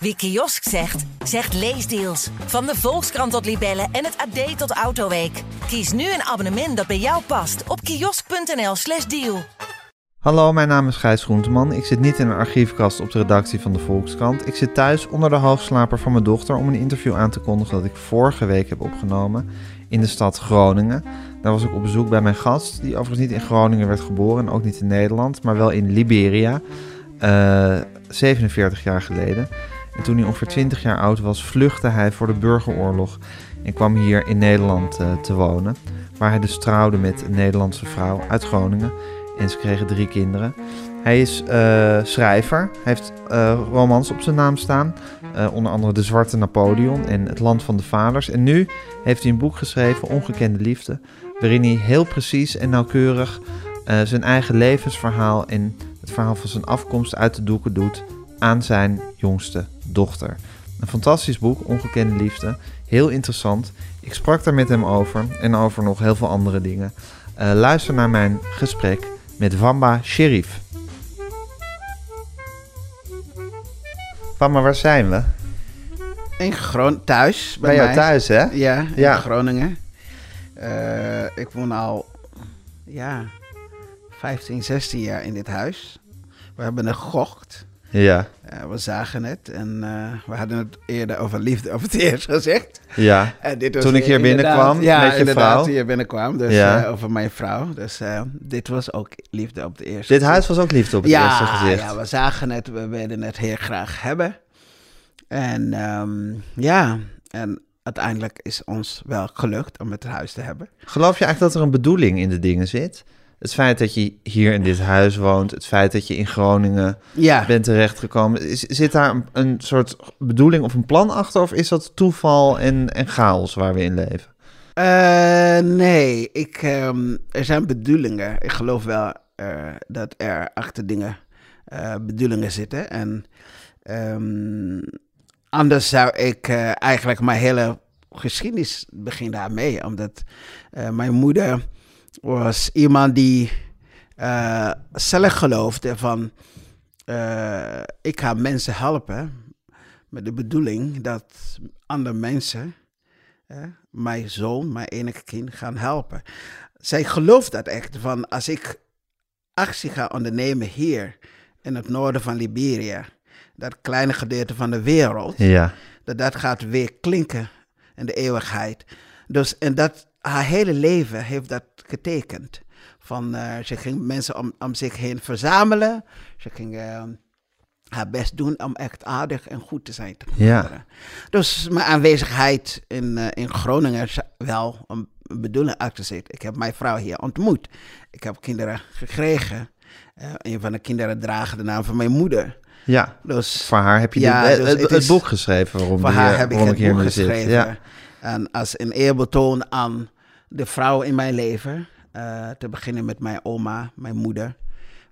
Wie kiosk zegt, zegt leesdeals. Van de Volkskrant tot Libellen en het AD tot Autoweek. Kies nu een abonnement dat bij jou past op kiosk.nl/slash deal. Hallo, mijn naam is Gijs Groenteman. Ik zit niet in een archiefkast op de redactie van de Volkskrant. Ik zit thuis onder de hoogslaper van mijn dochter om een interview aan te kondigen dat ik vorige week heb opgenomen in de stad Groningen. Daar was ik op bezoek bij mijn gast, die overigens niet in Groningen werd geboren en ook niet in Nederland, maar wel in Liberia, eh 47 jaar geleden. En toen hij ongeveer 20 jaar oud was, vluchtte hij voor de burgeroorlog en kwam hier in Nederland eh, te wonen. Waar hij dus trouwde met een Nederlandse vrouw uit Groningen. En ze kregen drie kinderen. Hij is eh, schrijver. Heeft eh, romans op zijn naam staan. Onder andere De Zwarte Napoleon en Het Land van de Vaders. En nu heeft hij een boek geschreven, Ongekende Liefde. Waarin hij heel precies en nauwkeurig zijn eigen levensverhaal en het verhaal van zijn afkomst uit de doeken doet aan zijn jongste dochter. Een fantastisch boek, Ongekende Liefde. Heel interessant. Ik sprak daar met hem over en over nog heel veel andere dingen. Eh, luister naar mijn gesprek met Wamba Sherif. Wamba, waar zijn we? In Gron thuis. Bij, jou mij. thuis, hè? Ja, in Ja. Groningen. Eh, ik woon al, ja, 15, 16 jaar in dit huis. We hebben het gekocht. Ja, Eh, we zagen het en eh, we hadden het eerder over liefde op het eerst gezegd. ja. En dit was Toen ik hier binnenkwam ja, met je vrouw. je binnenkwam, dus Ja. eh, over mijn vrouw. Dus eh, dit was ook liefde op het eerste Dit huis was ook liefde op het ja, eerste gezicht. Ja, we zagen het, we wilden het heel graag hebben. En ehm, ja, en uiteindelijk is ons wel gelukt om het huis te hebben. Geloof je eigenlijk dat er een bedoeling in de dingen zit? Het feit dat je hier in dit huis woont, het feit dat je in Groningen Ja, bent terechtgekomen, is, zit daar een, een soort bedoeling of een plan achter? Of is dat toeval en, en chaos waar we in leven? Eh, nee, ik, ehm, er zijn bedoelingen. Ik geloof wel eh, dat er achter dingen eh, bedoelingen zitten. En ehm, anders zou ik eigenlijk mijn hele geschiedenis beginnen daarmee. Omdat mijn moeder was iemand die eh, zelf geloofde van... eh, ik ga mensen helpen met de bedoeling dat andere mensen hè, mijn zoon, mijn enige kind, gaan helpen. Zij gelooft dat echt, van als ik actie ga ondernemen hier in het noorden van Liberia, dat kleine gedeelte van de wereld, Ja, dat dat gaat weer klinken in de eeuwigheid. Dus en dat haar hele leven heeft dat getekend. Van, eh, ze ging mensen om, om zich heen verzamelen. Ze ging eh, haar best doen om echt aardig en goed te zijn te Ja. Dus mijn aanwezigheid in, eh, in Groningen is wel een bedoeling zit. Ik heb mijn vrouw hier ontmoet. Ik heb kinderen gekregen. Een van de kinderen dragen de naam van mijn moeder. ja. Dus Voor haar heb je Ja, dit- dus het, het het is- boek geschreven waarom, voor we haar heb ik het boek geschreven. Ja. En als een eerbetoon aan de vrouw in mijn leven. eh, te beginnen met mijn oma, mijn moeder,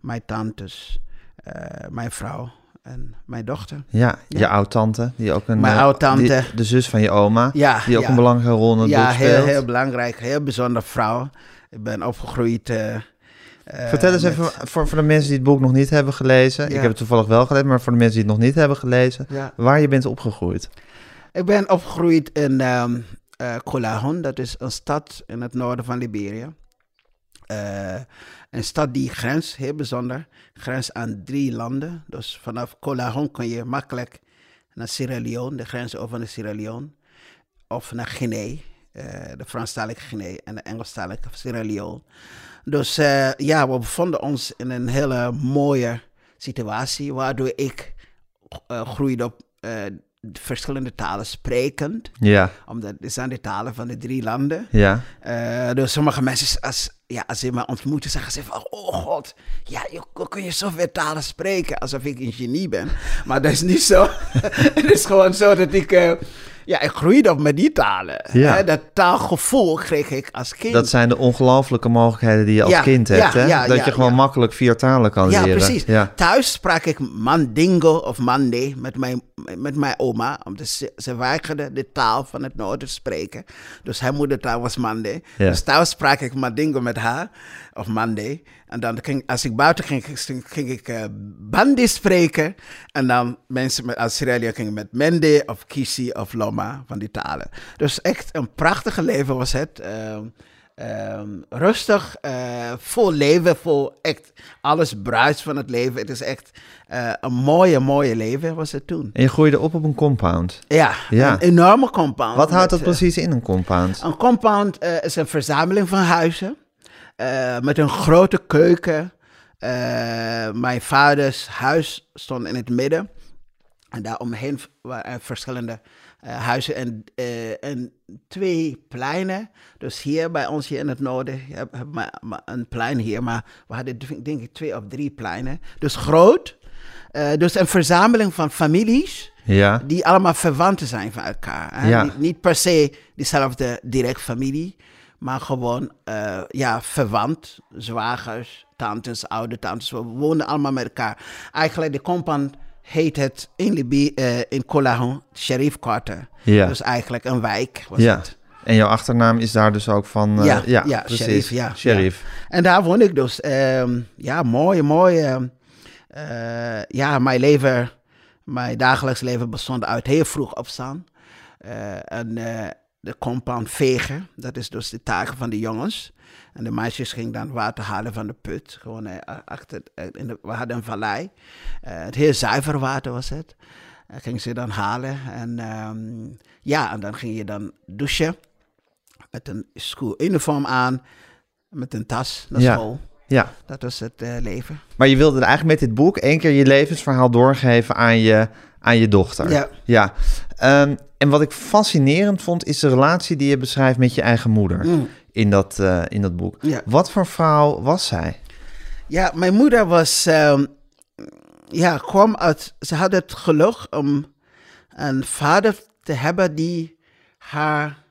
mijn tantes, eh, mijn vrouw en mijn dochter. Ja, je oud-tante, die ook een... Mijn eh, oud-tante. De zus van je oma, Ja, die ook ja. een belangrijke rol in het ja, boek heel, heel belangrijk, heel bijzonder vrouw. Ik ben opgegroeid. Vertel eens met- even, voor, voor de mensen die het boek nog niet hebben gelezen. Ik Ja. heb het toevallig wel gelezen, maar voor de mensen die het nog niet hebben gelezen. Ja. Waar je bent opgegroeid. Ik ben opgegroeid in ehm eh, Kolahon, dat is een stad in het noorden van Liberia. Eh, een stad die grens, heel bijzonder, grens aan drie landen. Dus vanaf Kolahon kun je makkelijk naar Sierra Leone, de grens over naar Sierra Leone. Of naar Guinea, eh, de Franstalige Guinea en de Engelstalige Sierra Leone. Dus eh, ja, we bevonden ons in een hele mooie situatie, waardoor ik eh, groeide op eh, verschillende talen sprekend. Ja, Omdat dit zijn de talen van de drie landen. ja. Eh, dus sommige mensen, als, ja, als ze me ontmoeten, zeggen ze van... Oh god, ja, je, hoe kun je zoveel talen spreken? Alsof ik een genie ben. Maar dat is niet zo. Het is gewoon zo dat ik... eh, ja, ik groeide op met die talen. Ja. Hè, dat taalgevoel kreeg ik als kind. Dat zijn de ongelooflijke mogelijkheden die je als Ja, kind hebt. ja, hè? dat je gewoon makkelijk vier talen kan ja, leren. precies. Ja. Thuis sprak ik Mandingo of Mande met mijn, met mijn oma. Omdat ze, ze weigerde de taal van het noorden te spreken. Dus haar moedertaal was Mande. Dus thuis sprak ik Mandingo met haar, of Mande. En dan ging, als ik buiten ging, ging, ik eh Bandi spreken. En dan mensen met Australië gingen met Mende of Kisi of Loma van die talen. Dus echt een prachtige leven was het. Ehm, ehm, rustig, eh, vol leven, vol echt alles bruis van het leven. Het is echt eh, een mooie, mooie leven was het toen. En je groeide op op een compound. Ja, Ja. een enorme compound. Wat houdt dat precies in, een compound? een compound is een verzameling van huizen. Eh, met een grote keuken. Eh, mijn vaders huis stond in het midden. En daaromheen waren verschillende eh, huizen en, en twee pleinen. Dus hier bij ons hier in het noorden hebben heb maar, maar een plein hier. Maar we hadden denk ik twee of drie pleinen. Dus groot. Dus een verzameling van families Ja, die allemaal verwanten zijn van elkaar. Hè? Ja. Niet, niet per se dezelfde direct familie, maar gewoon eh, ja, verwant, zwagers, tantes, oude tantes. We woonden allemaal met elkaar. Eigenlijk de compound heet het in Libië, eh, in Kolahon, Sharif Quarter. ja. Dus eigenlijk een wijk was ja. het. En jouw achternaam is daar dus ook van... eh, Ja, ja, ja, precies. Sheriff, ja, Sheriff. En daar woon ik dus. Ehm, ja, mooi, mooi. ehm, eh, ja, mijn leven, mijn dagelijks leven bestond uit heel vroeg opstaan. En de compound vegen, dat is dus de taak van de jongens. En de meisjes gingen dan water halen van de put. Gewoon eh, achter, eh, in de, we hadden een vallei. Eh, het heel zuiver water was het. En gingen ze dan halen. En ehm, ja, en dan ging je dan douchen. Met een schooluniform aan. Met een tas naar Ja. school. Ja. Dat was het leven. Maar je wilde eigenlijk met dit boek één keer je levensverhaal doorgeven aan je, aan je dochter. Ja. ja. Ehm, en wat ik fascinerend vond, is de relatie die je beschrijft met je eigen moeder Mm. in, dat, eh, in dat boek. Ja. Wat voor vrouw was zij? Ja, mijn moeder was, ehm, ja, kwam uit, ze had het geluk om een vader te hebben die haar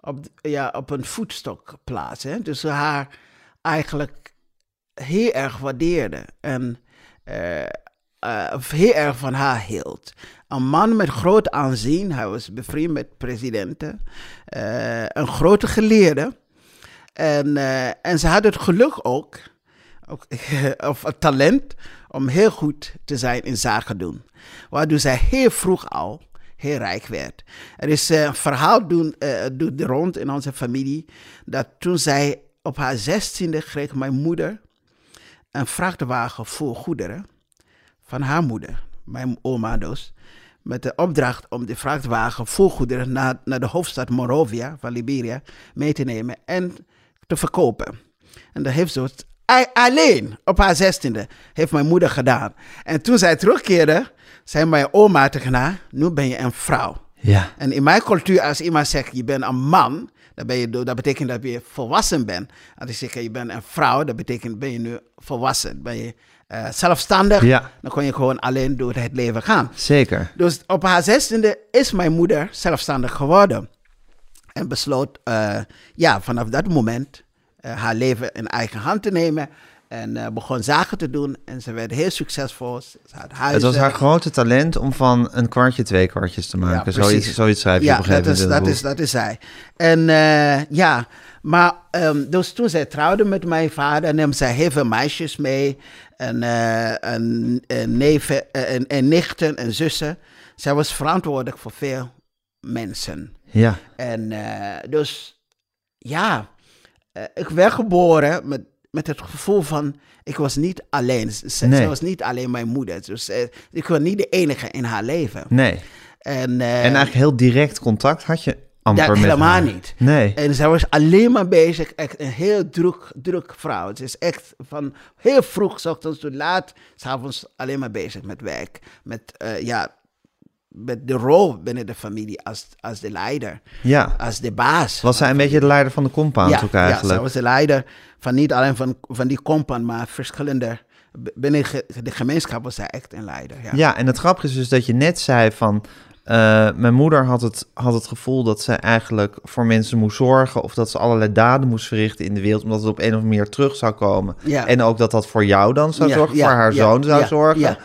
op, ja, op een voetstok plaatste. Dus haar eigenlijk heel erg waardeerde en eh, eh, heel erg van haar hield. Een man met groot aanzien, hij was bevriend met presidenten, eh, een grote geleerde. En, eh, en ze had het geluk ook, ook of het talent, om heel goed te zijn in zaken doen. Waardoor zij heel vroeg al heel rijk werd. Er is een verhaal doen, doet rond in onze familie, dat toen zij op haar zestiende kreeg mijn moeder een vrachtwagen vol goederen van haar moeder, mijn oma dus, met de opdracht om de vrachtwagen vol goederen naar, naar de hoofdstad Monrovia van Liberia mee te nemen en te verkopen. En dat heeft ze alleen op haar zestiende heeft mijn moeder gedaan. En toen zij terugkeerde, zei mijn oma tegen haar, nu ben je een vrouw. Ja. En in mijn cultuur, als iemand zegt je bent een man, dan ben je, dat betekent dat je volwassen bent. Als ik zeg je bent een vrouw, dat betekent ben je nu volwassen. Ben je eh, zelfstandig, Ja. dan kon je gewoon alleen door het leven gaan. Zeker. Dus op haar zestiende is mijn moeder zelfstandig geworden. En besloot, eh, ja, vanaf dat moment eh, haar leven in eigen hand te nemen. En begon zaken te doen. En ze werd heel succesvol. Ze had huizen. Het was haar grote talent om van een kwartje twee kwartjes te maken. zoiets, zoiets schrijf je ja, op een gegeven dat is, moment dat, is, dat is zij. En ja, maar ehm, dus toen zij trouwde met mijn vader, nam zij heel veel meisjes mee. En, eh, en, en neven eh, en, en nichten en zussen. Zij was verantwoordelijk voor veel mensen. Ja, En eh, dus, ja, ik werd geboren met, met het gevoel van, ik was niet alleen. Nee. was niet alleen mijn moeder. Dus ik was niet de enige in haar leven. nee. En, En eigenlijk heel direct contact had je amper ja, met helemaal haar. niet. Nee. En zij was alleen maar bezig, echt een heel druk, druk vrouw. Het is echt van heel vroeg, s ochtends tot laat, s'avonds alleen maar bezig met werk. Met, eh, ja, met de rol binnen de familie als, als de leider, Ja. als de baas. Was zij een beetje de leider van de compound ja, ook ja, eigenlijk? zij was de leider van niet alleen van, van die compound, maar verschillende, binnen de gemeenschap was zij echt een leider. Ja. Ja, en het grappige is dus dat je net zei van... Eh, mijn moeder had het, had het gevoel dat ze eigenlijk voor mensen moest zorgen... of dat ze allerlei daden moest verrichten in de wereld... omdat het op een of andere manier terug zou komen. Ja. En ook dat dat voor jou dan zou Ja, zorgen, ja, voor haar zoon zou zorgen.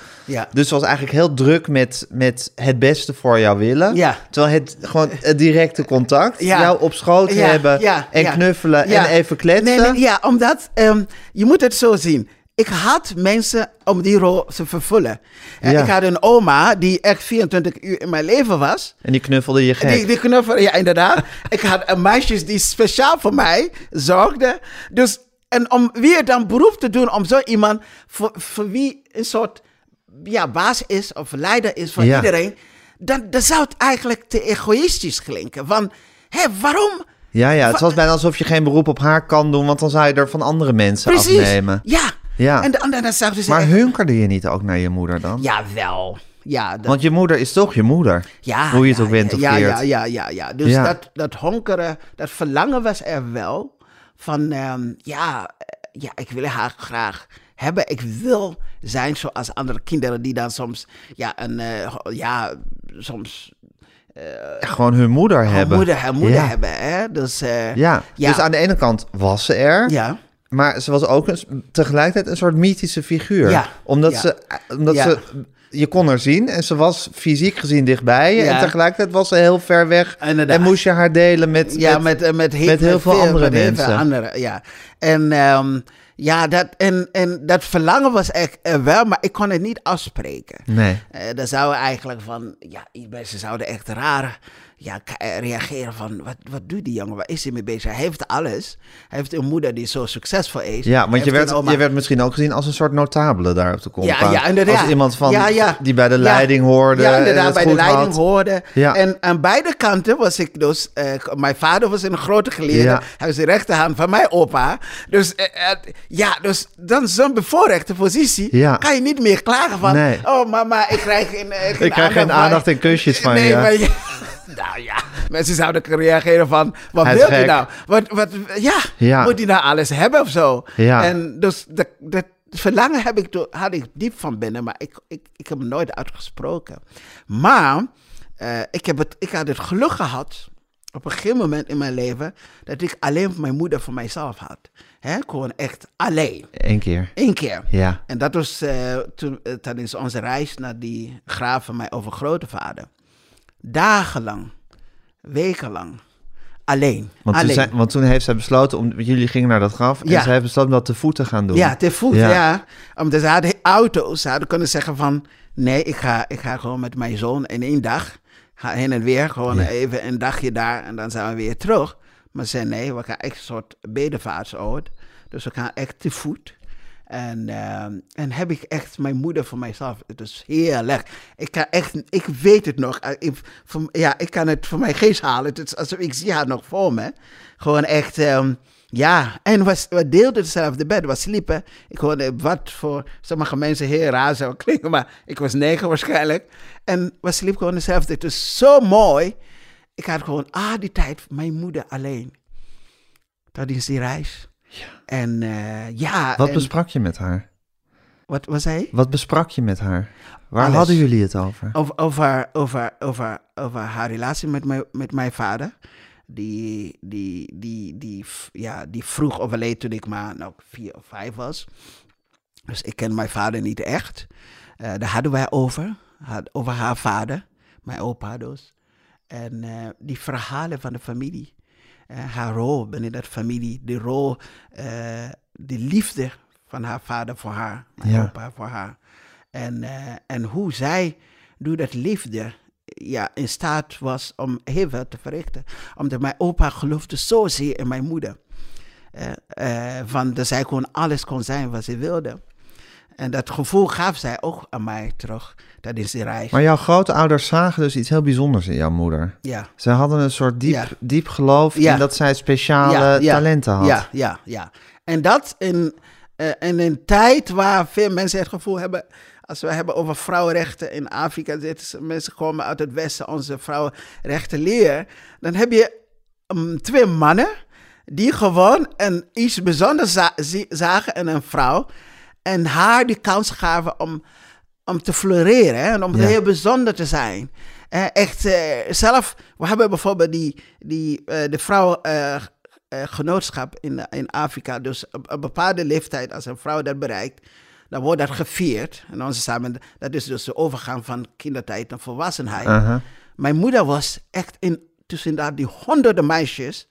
Dus ze was eigenlijk heel druk met, met het beste voor jou willen. Terwijl het gewoon het directe contact, jou op schoot hebben en knuffelen en even kletsen. Nee, nee, ja, omdat ehm, je moet het zo zien. Ik had mensen om die rol te vervullen. Eh, Ja. Ik had een oma die echt 24 uur in mijn leven was. En die knuffelde je gek. Die, die knuffel, ja, inderdaad. ik had eh, meisjes die speciaal voor mij zorgden. Dus, en om weer dan beroep te doen om zo iemand voor, voor wie een soort ja, baas is of leider is van Ja. iedereen, dan, dan zou het eigenlijk te egoïstisch klinken. Van, hé, waarom? Ja, ja, het Wa- was bijna alsof je geen beroep op haar kan doen, want dan zou je er van andere mensen Precies. afnemen. Ja. Ja. En dan, dan, ze Maar echt- hunkerde je niet ook naar je moeder dan? Jawel. Ja, dat, Want je moeder is toch je moeder? ja, hoe je het ja, ook bent of ja, ja, ja, ja, ja. Dus Ja. Dat, dat honkeren, dat verlangen was er wel. Van, ehm, ja, eh, ja, ik wil haar graag hebben. Ik wil zijn zoals andere kinderen die dan soms, ja, een, eh, ja, soms Gewoon hun moeder hebben. moeder, haar moeder ja. hebben. Hè? Dus, eh, Ja. Ja. dus aan de ene kant was ze er, ja. Maar ze was ook een, tegelijkertijd een soort mythische figuur. Ja. Omdat, Ja. Ze, omdat Ja. ze, je kon haar zien en ze was fysiek gezien dichtbij. En tegelijkertijd was ze heel ver weg Inderdaad. en moest je haar delen met... Ja, met, met, met, heel, met heel veel andere met heel mensen. veel andere, ja. En, ehm, ja, dat, en, en dat verlangen was echt er wel, maar ik kon het niet afspreken. Nee. Eh dan zouden eigenlijk van, ja, mensen zouden echt raar ja, eh, reageren van, wat, wat doet die jongen, waar is hij mee bezig? Hij heeft alles. Hij heeft een moeder die zo succesvol is. Ja, want je werd, oma- je werd misschien ook gezien als een soort notabele daar op de compound. ja, ja, inderdaad. Als iemand van, Ja, ja. die bij de leiding hoorde Ja, en inderdaad, bij de leiding had. hoorde. En aan beide kanten was ik dus... eh, mijn vader was een grote geleerde. Hij was de rechterhand van mijn opa. Dus eh, eh, ja, dus dan zo'n bevoorrechte positie... Kan je niet meer klagen van... Nee. Oh, mama, ik krijg geen, eh, geen Ik krijg geen aandacht en kusjes van nee, je. Maar je nou ja, mensen zouden kunnen reageren van... Wat wil je nou? Wat, wat, ja, Ja. moet hij nou alles hebben of zo? Ja. En dus dat, dat verlangen heb ik, had ik diep van binnen, maar ik, ik, ik heb het nooit uitgesproken. Maar eh, ik, heb het, ik had het geluk gehad, op een gegeven moment in mijn leven, dat ik alleen mijn moeder voor mijzelf had. Hè? Gewoon echt alleen. Eén keer. Eén keer. Ja. En dat was eh, toen, eh, tijdens onze reis naar die graaf van mijn overgrootvader. Dagenlang, wekenlang, alleen. Want toen, want toen heeft zij besloten, om, jullie gingen naar dat graf en Ja. zij heeft besloten om dat te voet te gaan doen. Ja, te voet, Ja. ja. Omdat ze hadden auto's. Ze hadden kunnen zeggen van... Nee, ik ga, ik ga gewoon met mijn zoon in één dag. Ga heen en weer. Gewoon Ja. even een dagje daar en dan zijn we weer terug. Maar ze zei nee, we gaan echt een soort bedevaartsoord. Dus we gaan echt te voet. En, ehm, en heb ik echt mijn moeder voor mijzelf. Het is heerlijk. Ik kan echt, ik weet het nog. Eh, Ik, ja, ik kan het voor mijn geest halen. Het is alsof ik zie haar nog voor me. Gewoon echt, ehm, ja. En we deelden hetzelfde bed. We sliepen. Ik hoorde wat voor sommige mensen heel raar zou klinken, maar ik was negen waarschijnlijk. En we sliepen gewoon hetzelfde. Het is zo mooi. Ik had gewoon, ah, die tijd, mijn moeder alleen. Dat is die reis. En eh, ja. Wat en- besprak je met haar? wat was hij? Wat besprak je met haar? Waar Alles. hadden jullie het over? Over, over, over, over, over haar relatie met mijn, met mijn vader. Die, die, die, die, ja, die vroeg overleed toen ik maar nou, vier of vijf was. Dus ik ken mijn vader niet echt. Eh, daar hadden wij over. Had- Over haar vader, mijn opa dus. En eh, die verhalen van de familie. Eh, haar rol binnen dat familie. De rol, eh, de liefde van haar vader voor haar. Mijn Ja. opa voor haar. En, eh, en hoe zij door dat liefde ja, in staat was om heel veel te verrichten. Omdat mijn opa geloofde zozeer in mijn moeder. Eh, van dat zij gewoon alles kon zijn wat ze wilde. En dat gevoel gaf zij ook aan mij terug tijdens die reis. Maar jouw grootouders zagen dus iets heel bijzonders in jouw moeder. ja. Ze hadden een soort diep, Ja. diep geloof Ja. in dat zij speciale Ja, talenten had. Ja, ja, ja. En dat in, eh, in een tijd waar veel mensen het gevoel hebben... Als we hebben over vrouwenrechten in Afrika, mensen komen uit het Westen onze vrouwenrechten leren. Dan heb je um, twee mannen die gewoon een, iets bijzonders za- zagen in een vrouw. En haar die kans gaven om om te floreren hè, en om Ja. heel bijzonder te zijn. Eh, echt, eh, zelf, we hebben bijvoorbeeld die, die, eh, de vrouw eh, genootschap in, in Afrika. Dus op een bepaalde leeftijd, als een vrouw dat bereikt, dan wordt dat gevierd. En onze samen, dat is dus de overgang van kindertijd naar volwassenheid. Mijn moeder was echt in, tussen daar die honderden meisjes,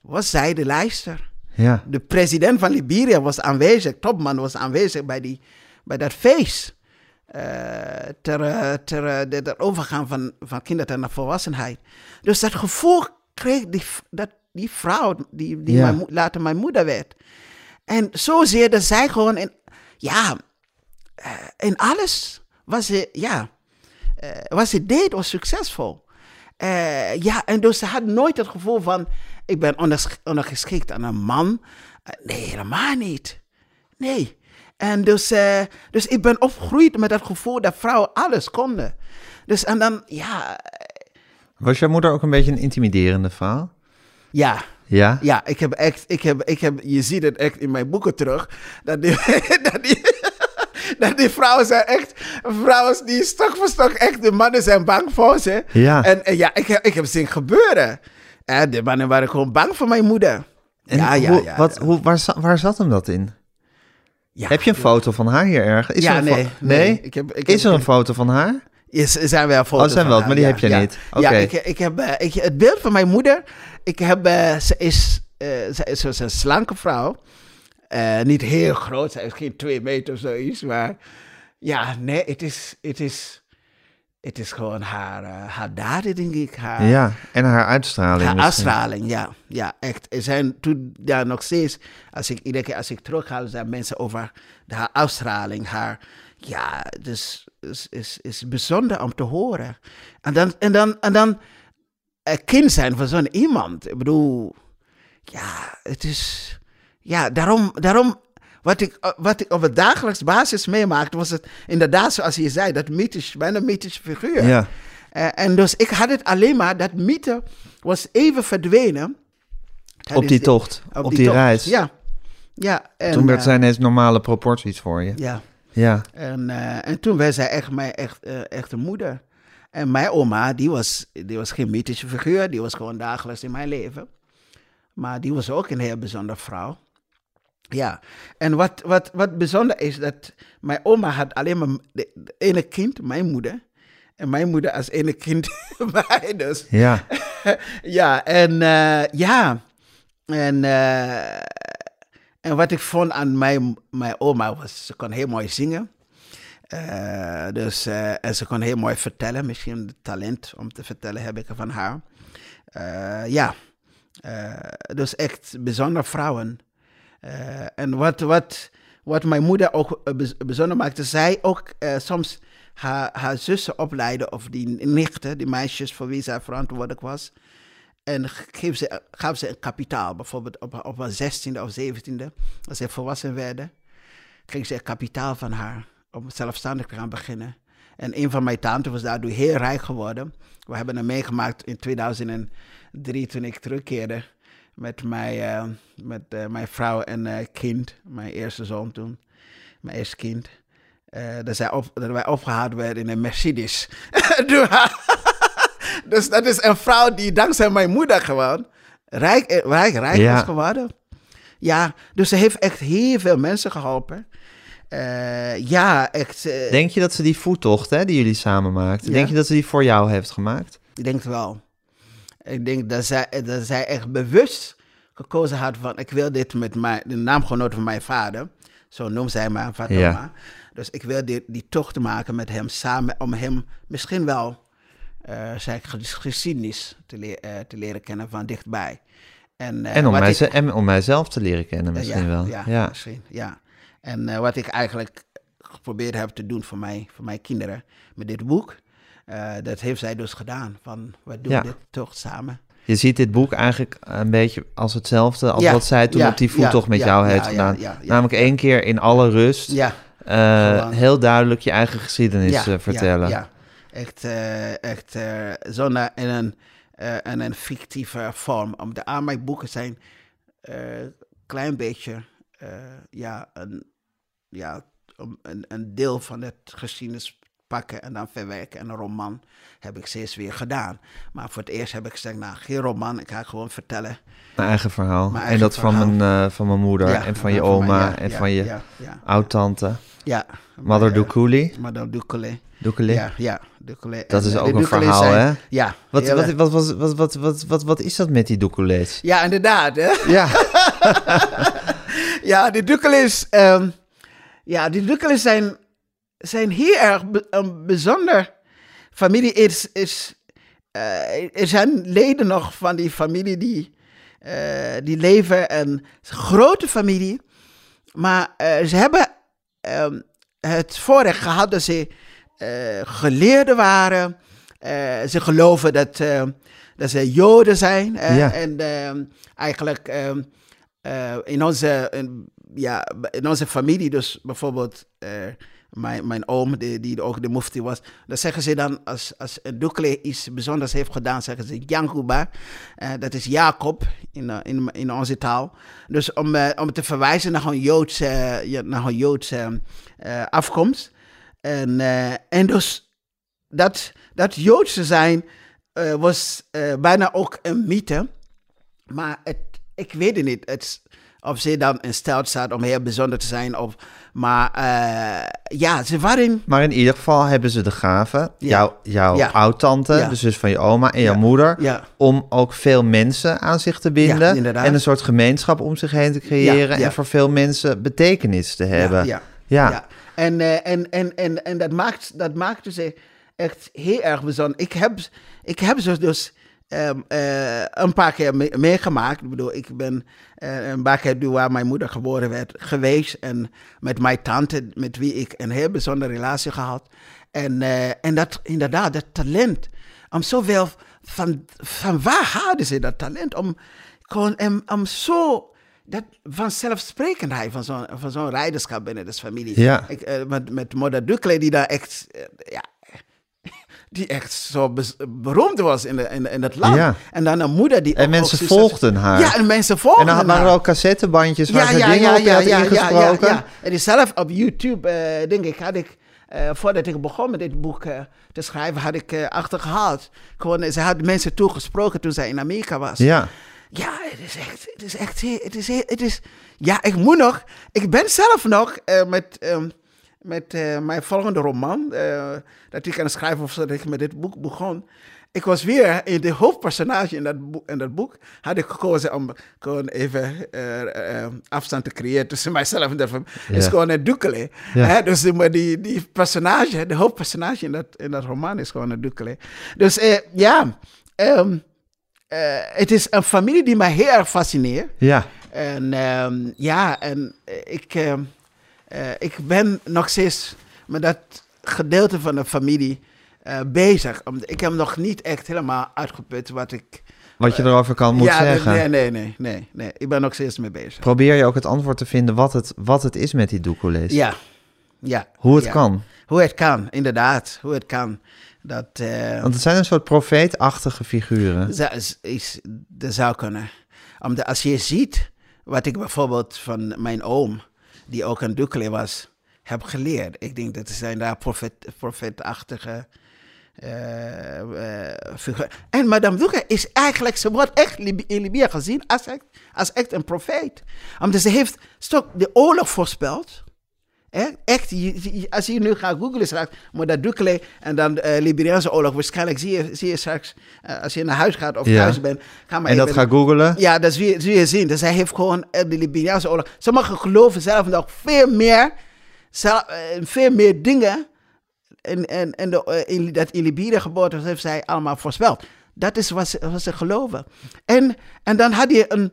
was zij de lijster. Ja. De president van Liberia was aanwezig, topman was aanwezig bij, die, bij dat feest. Eh, ter, eh, ter eh, de, de overgang van, van kindertijd naar volwassenheid. Dus dat gevoel kreeg die, dat, die vrouw, die, die Ja. mijn, later mijn moeder werd. En zozeer dat zij gewoon in, ja, in alles was ze, ja, wat ze deed was succesvol. Ja, en dus ze had nooit het gevoel van, ik ben ondergeschikt aan een man. Nee, helemaal niet. Nee. En dus, eh, dus ik ben opgegroeid met het gevoel dat vrouwen alles konden. Dus en dan, ja, Was jouw moeder ook een beetje een intimiderende vrouw? ja, Ja? Ja, ik heb echt, ik heb, ik heb, je ziet het echt in mijn boeken terug. Dat die, dat die, dat die vrouwen zijn echt, vrouwen die stok voor stok echt, de mannen zijn bang voor ze. Ja. En, en ja, ik heb, ik heb zien gebeuren. En de mannen waren gewoon bang voor mijn moeder. En ja, ja, hoe, ja. Wat, hoe, waar, waar zat hem dat in? Ja. Heb je een foto van haar hier ergens? Is Ja, er een nee, nee? nee. Ik heb- ik is er een foto van haar? Is, er zijn wel foto's Oh, zijn wel, maar die ja, heb je ja. niet. Ja, Oké. ik, ik heb eh, ik, het beeld van mijn moeder. Ik heb, eh, ze is, eh, ze is zo'n slanke vrouw. Eh, niet heel groot, zij is geen twee meter of zoiets. Maar ja, nee, het is, het is, het is gewoon haar, eh, haar daden, denk ik. Haar, Ja, en haar uitstraling. haar uitstraling, ja. Ja, echt. Er zijn toen, ja, nog steeds, als ik, iedere keer als ik terugga, zijn mensen over de- haar uitstraling, haar, ja, dus is, is, is bijzonder om te horen. En dan, en dan, en dan een kind zijn van zo'n iemand. Ik bedoel, ja, het is, ja, daarom, daarom, wat ik, eh, wat ik op een dagelijks basis meemaakte, was het inderdaad, zoals je zei, dat mythisch, bijna mythische figuur. Ja, Eh, en dus ik had het alleen maar, dat mythe was even verdwenen. op die de- tocht, op, die, tocht. reis. Ja. ja en, Toen werd eh, zij ineens normale proporties voor je. Ja, Ja, en, en toen werd zij echt mijn echt, eh, echte moeder. En mijn oma, die was, die was geen mythische figuur, die was gewoon dagelijks in mijn leven. Maar die was ook een heel bijzondere vrouw. Ja, en wat, wat, wat bijzonder is, dat mijn oma had alleen maar de, de ene kind, mijn moeder. En mijn moeder als ene kind mij dus. ja. ja, en eh, ja. En, eh, en wat ik vond aan mijn, mijn oma was, ze kon heel mooi zingen. Eh, dus, en ze kon heel mooi vertellen. Misschien het talent om te vertellen heb ik van haar. Ja, dus echt bijzondere vrouwen. Eh, en wat, wat, wat mijn moeder ook eh, bijz- bijzonder maakte, zij ook eh, soms haar, haar zussen opleiden, of die nichten, die meisjes voor wie zij verantwoordelijk was. En geef ze, gaf ze een kapitaal, bijvoorbeeld op, op haar zestiende of zeventiende, als ze volwassen werden, kreeg ze een kapitaal van haar om zelfstandig te gaan beginnen. En een van mijn tanten was daardoor heel rijk geworden. We hebben het meegemaakt in 2003 toen ik terugkeerde met mijn, eh, met, eh, mijn vrouw en eh, kind, mijn eerste zoon toen, mijn eerste kind. Dat, zij op, dat wij opgehaald werden in een Mercedes. Dus dat is een vrouw die dankzij mijn moeder gewoon rijk, rijk, rijk Ja. is geworden. Ja, dus ze heeft echt heel veel mensen geholpen. Eh, ja, echt. Denk je dat ze die voettocht hè, die jullie samen maakten, Ja. denk je dat ze die voor jou heeft gemaakt? Ik denk het wel. Ik denk dat zij, dat zij echt bewust gekozen had van... ik wil dit met mijn, de naamgenoot van mijn vader... zo noemt zij me, Fatoma. Ja. Dus ik wil die, die tocht maken met hem samen... om hem misschien wel eh zijn ges- geschiedenis te, le- eh, te leren kennen van dichtbij. En, eh, en, om wat mij, ik- en om mijzelf te leren kennen misschien ja, wel. Ja, Ja. misschien, ja. En wat ik eigenlijk geprobeerd heb te doen voor, mij, voor mijn kinderen met dit boek... eh, dat heeft zij dus gedaan. Van, we doen Ja. dit toch samen. Je ziet dit boek eigenlijk een beetje als hetzelfde als Ja, wat zij toen ja, op die voettocht met jou heeft gedaan. Namelijk één keer in alle rust eh, heel duidelijk je eigen geschiedenis eh, vertellen. Ja, ja. echt, eh, echt zonder in een, in een fictieve vorm. Om de aan mijn boeken zijn een klein beetje, ja, een, ja, een, een deel van het geschiedenis pakken en dan verwerken. En een roman heb ik steeds weer gedaan. Maar voor het eerst heb ik gezegd, nou, geen roman, ik ga gewoon vertellen. Mijn eigen verhaal. Mijn en eigen dat van verhaal. mijn, eh, van mijn moeder Ja, en van je van oma ja, en ja, van je oud-tante. Ja. Mother. Doukuli. Madame Ducole. Doukuli. Ja, ja. Dat En, is eh, ook een verhaal, zijn- hè? Ja. Wat, wat, wat, wat, wat, wat, wat, wat, wat is dat met die Doucoulés? Ja, inderdaad. Hè? Ja, Ja, de Duckelis, ehm ja, de Duckelis zijn, zijn heel een bijzonder familie. Is, is, eh, er zijn leden nog van die familie die, eh, die leven. En het is een grote familie. Maar eh, ze hebben ehm, het voorrecht gehad dat ze geleerden waren. Ze geloven dat, dat ze Joden zijn. Ja. En ehm, eigenlijk ehm, eh, in, onze, in, ja, in onze familie, dus bijvoorbeeld mijn, mijn oom, die, die ook de mufti was, dan zeggen ze dan, als, als een Dukle iets bijzonders heeft gedaan, zeggen ze Yankuba. Eh, dat is Jacob in, eh, in, in onze taal. Dus om, eh, om te verwijzen naar een Joodse, naar een Joodse afkomst. En, en dus dat, dat Joodse zijn was bijna ook een mythe. Maar het, ik weet het niet. Het, of ze dan in stijl staat om heel bijzonder te zijn. Of, maar eh, ja, ze waren... maar in ieder geval hebben ze de gave, Ja. jouw, jouw Ja. oud-tante, Ja. de zus van je oma en jouw moeder, om ook veel mensen aan zich te binden en een soort gemeenschap om zich heen te creëren en voor veel mensen betekenis te hebben. Ja, Ja. ja. En, eh, en, en, en, en dat, maakt, dat maakte ze echt heel erg bijzonder. Ik heb, ik heb ze dus eh, een paar keer me- meegemaakt. Ik bedoel, ik ben eh, een paar keer waar mijn moeder geboren werd geweest. En met mijn tante, met wie ik een heel bijzondere relatie gehad. En, eh, en dat inderdaad, dat talent. Om zoveel van, van waar hadden ze dat talent? Om gewoon om, om zo dat vanzelfsprekendheid van zo'n van zo'n rijderschap binnen de familie. Ja. Ik, met, met Moeder Dukle, die daar echt, ja, die echt zo beroemd was in, de, in, in het land. Ja. En dan een moeder die En mensen volgden haar. Ja, en mensen En volgden dan waren er haar. ook cassettebandjes waar ze dingen op hadden ingesproken. ja. En die zelf op YouTube, eh, denk ik, had ik, eh, voordat ik begon met dit boek eh, te schrijven, had ik eh, achtergehaald. Gewoon, ze had mensen toegesproken toen zij in Amerika was. Ja. Ja, het is echt, het is echt, het is, het is, ja, ik moet nog, ik ben zelf nog met, ehm, met eh, mijn volgende roman, eh, dat ik aan het schrijven was, dat ik met dit boek begon. Ik was weer in de hoofdpersonage in dat, boek, in dat boek, had ik gekozen om gewoon even eh, afstand te creëren tussen mijzelf en de familie. Is gewoon een Dukele. Ja. Hè? Dus die, die, die personage, de hoofdpersonage in dat, in dat roman is gewoon een Dukele. Dus eh, ja, eh, het is een familie die mij heel erg fascineert. Ja. En ehm, ja, en ik, ehm, eh, ik ben nog steeds met dat gedeelte van de familie eh, bezig. Ik heb nog niet echt helemaal uitgeput wat ik... Wat je erover kan moet ja, zeggen. Nee, nee, nee, nee, nee. Ik ben nog steeds mee bezig. Probeer je ook het antwoord te vinden wat het, wat het is met die Doucoulés. Ja, ja. Hoe het ja. kan. Hoe het kan, inderdaad. Hoe het kan. Dat, eh, Want het zijn een soort profeetachtige figuren. zou, is, is, dat zou kunnen. Omdat als je ziet wat ik bijvoorbeeld van mijn oom, die ook een Dukle was, heb geleerd. Ik denk dat zijn daar profet, profetachtige eh eh. En Madame Duque is eigenlijk, ze wordt echt in Libië gezien als echt, als echt een profeet. Omdat ze heeft de oorlog voorspeld. Hè? Echt, je- je- als je nu gaat googlen straks, maar dat Dukle en dan de Liberiaanse oorlog, waarschijnlijk zie je, zie je straks, eh, als je naar huis gaat of Ja. thuis bent, ga maar En dat even- ga googelen. Ja, dat zul je, zul je zien. Dus hij heeft gewoon eh, de Liberiaanse oorlog. Sommigen geloven zelf nog veel meer, zelf, eh, veel meer dingen en, en, en de, in, dat in was, heeft zij allemaal voorspeld. Dat is wat ze, wat ze geloven. En, en dan had je een,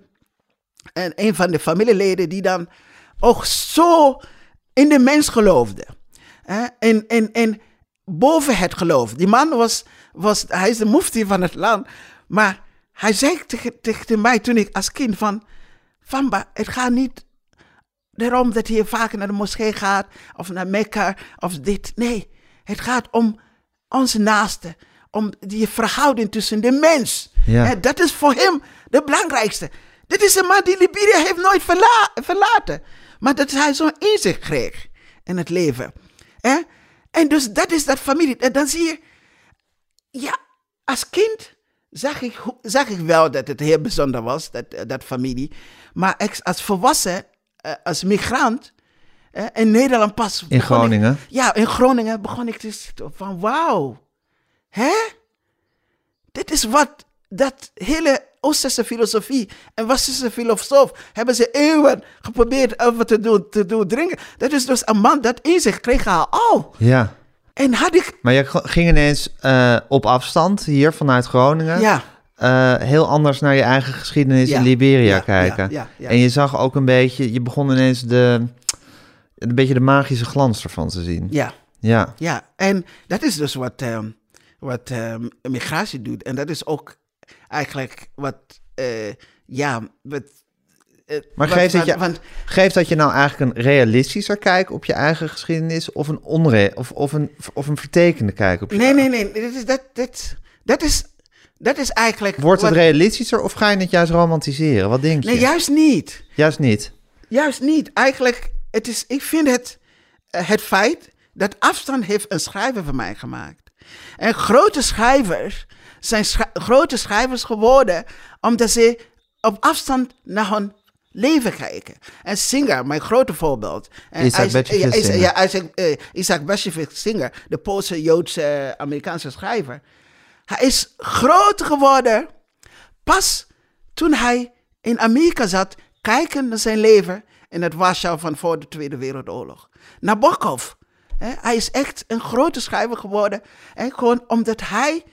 een, een van de familieleden die dan ook zo in de mens geloofde. Hè? En, en, en boven het geloof. Die man was, was, hij is de mufti van het land. Maar hij zei tegen, tegen mij toen ik als kind van, Famba, het gaat niet daarom dat je vaker naar de moskee gaat of naar Mekka of dit. Nee, het gaat om onze naaste. Om die verhouding tussen de mens. Ja. Dat is voor hem het belangrijkste. Dit is een man die Libië heeft nooit verla- verlaten. Maar dat hij zo'n inzicht kreeg. in het leven. Hè? En dus dat is dat familie. En dan zie je, ja, als kind zag ik, zag ik wel dat het heel bijzonder was, dat, eh, dat familie. Maar als volwassen, eh, als migrant, in Nederland pas. In ik- Groningen. ja, in Groningen begon ik zitten van wauw. Hè? Dit is wat dat hele Oosterse filosofie en Westerse filosoof hebben ze eeuwen geprobeerd over te doen, te doen dringen. Dat is dus een man dat in zich kreeg al. Ja. En had ik, Maar je ging ineens eh, op afstand hier vanuit Groningen. ja, eh, heel anders naar je eigen geschiedenis Ja. in Liberia Ja, kijken. ja. En je zag ook een beetje, je begon ineens de, een beetje de magische glans ervan te zien. ja, Ja. ja. En dat is dus wat, ehm, wat ehm, migratie doet. En dat is ook eigenlijk wat, eh, ja, wat... eh, Maar wat- geeft wat- je- want- Geeft dat je nou eigenlijk een realistischer kijk op je eigen geschiedenis of een, onre of, of een, of een vertekende kijk op je Nee, nee, nee. Dit is, dat, dit, dat, is, dat is eigenlijk. Wordt het wat- realistischer of ga je het juist romantiseren? Wat denk je? Nee, juist niet. Juist niet. Juist niet. Eigenlijk, het is, ik vind het, eh, het feit dat afstand heeft een schrijver van mij gemaakt. En grote schrijvers zijn grote schrijvers geworden omdat ze op afstand naar hun leven kijken. En Singer, mijn grote voorbeeld. En Isaac Bashevis Singer. Ja, Isaac, eh, Isaac Singer, de Poolse Joodse Amerikaanse schrijver. Hij is groot geworden pas toen hij in Amerika zat, kijken naar zijn leven in het Warschau van voor de Tweede Wereldoorlog. Nabokov, hè, hij is echt een grote schrijver geworden. En gewoon omdat hij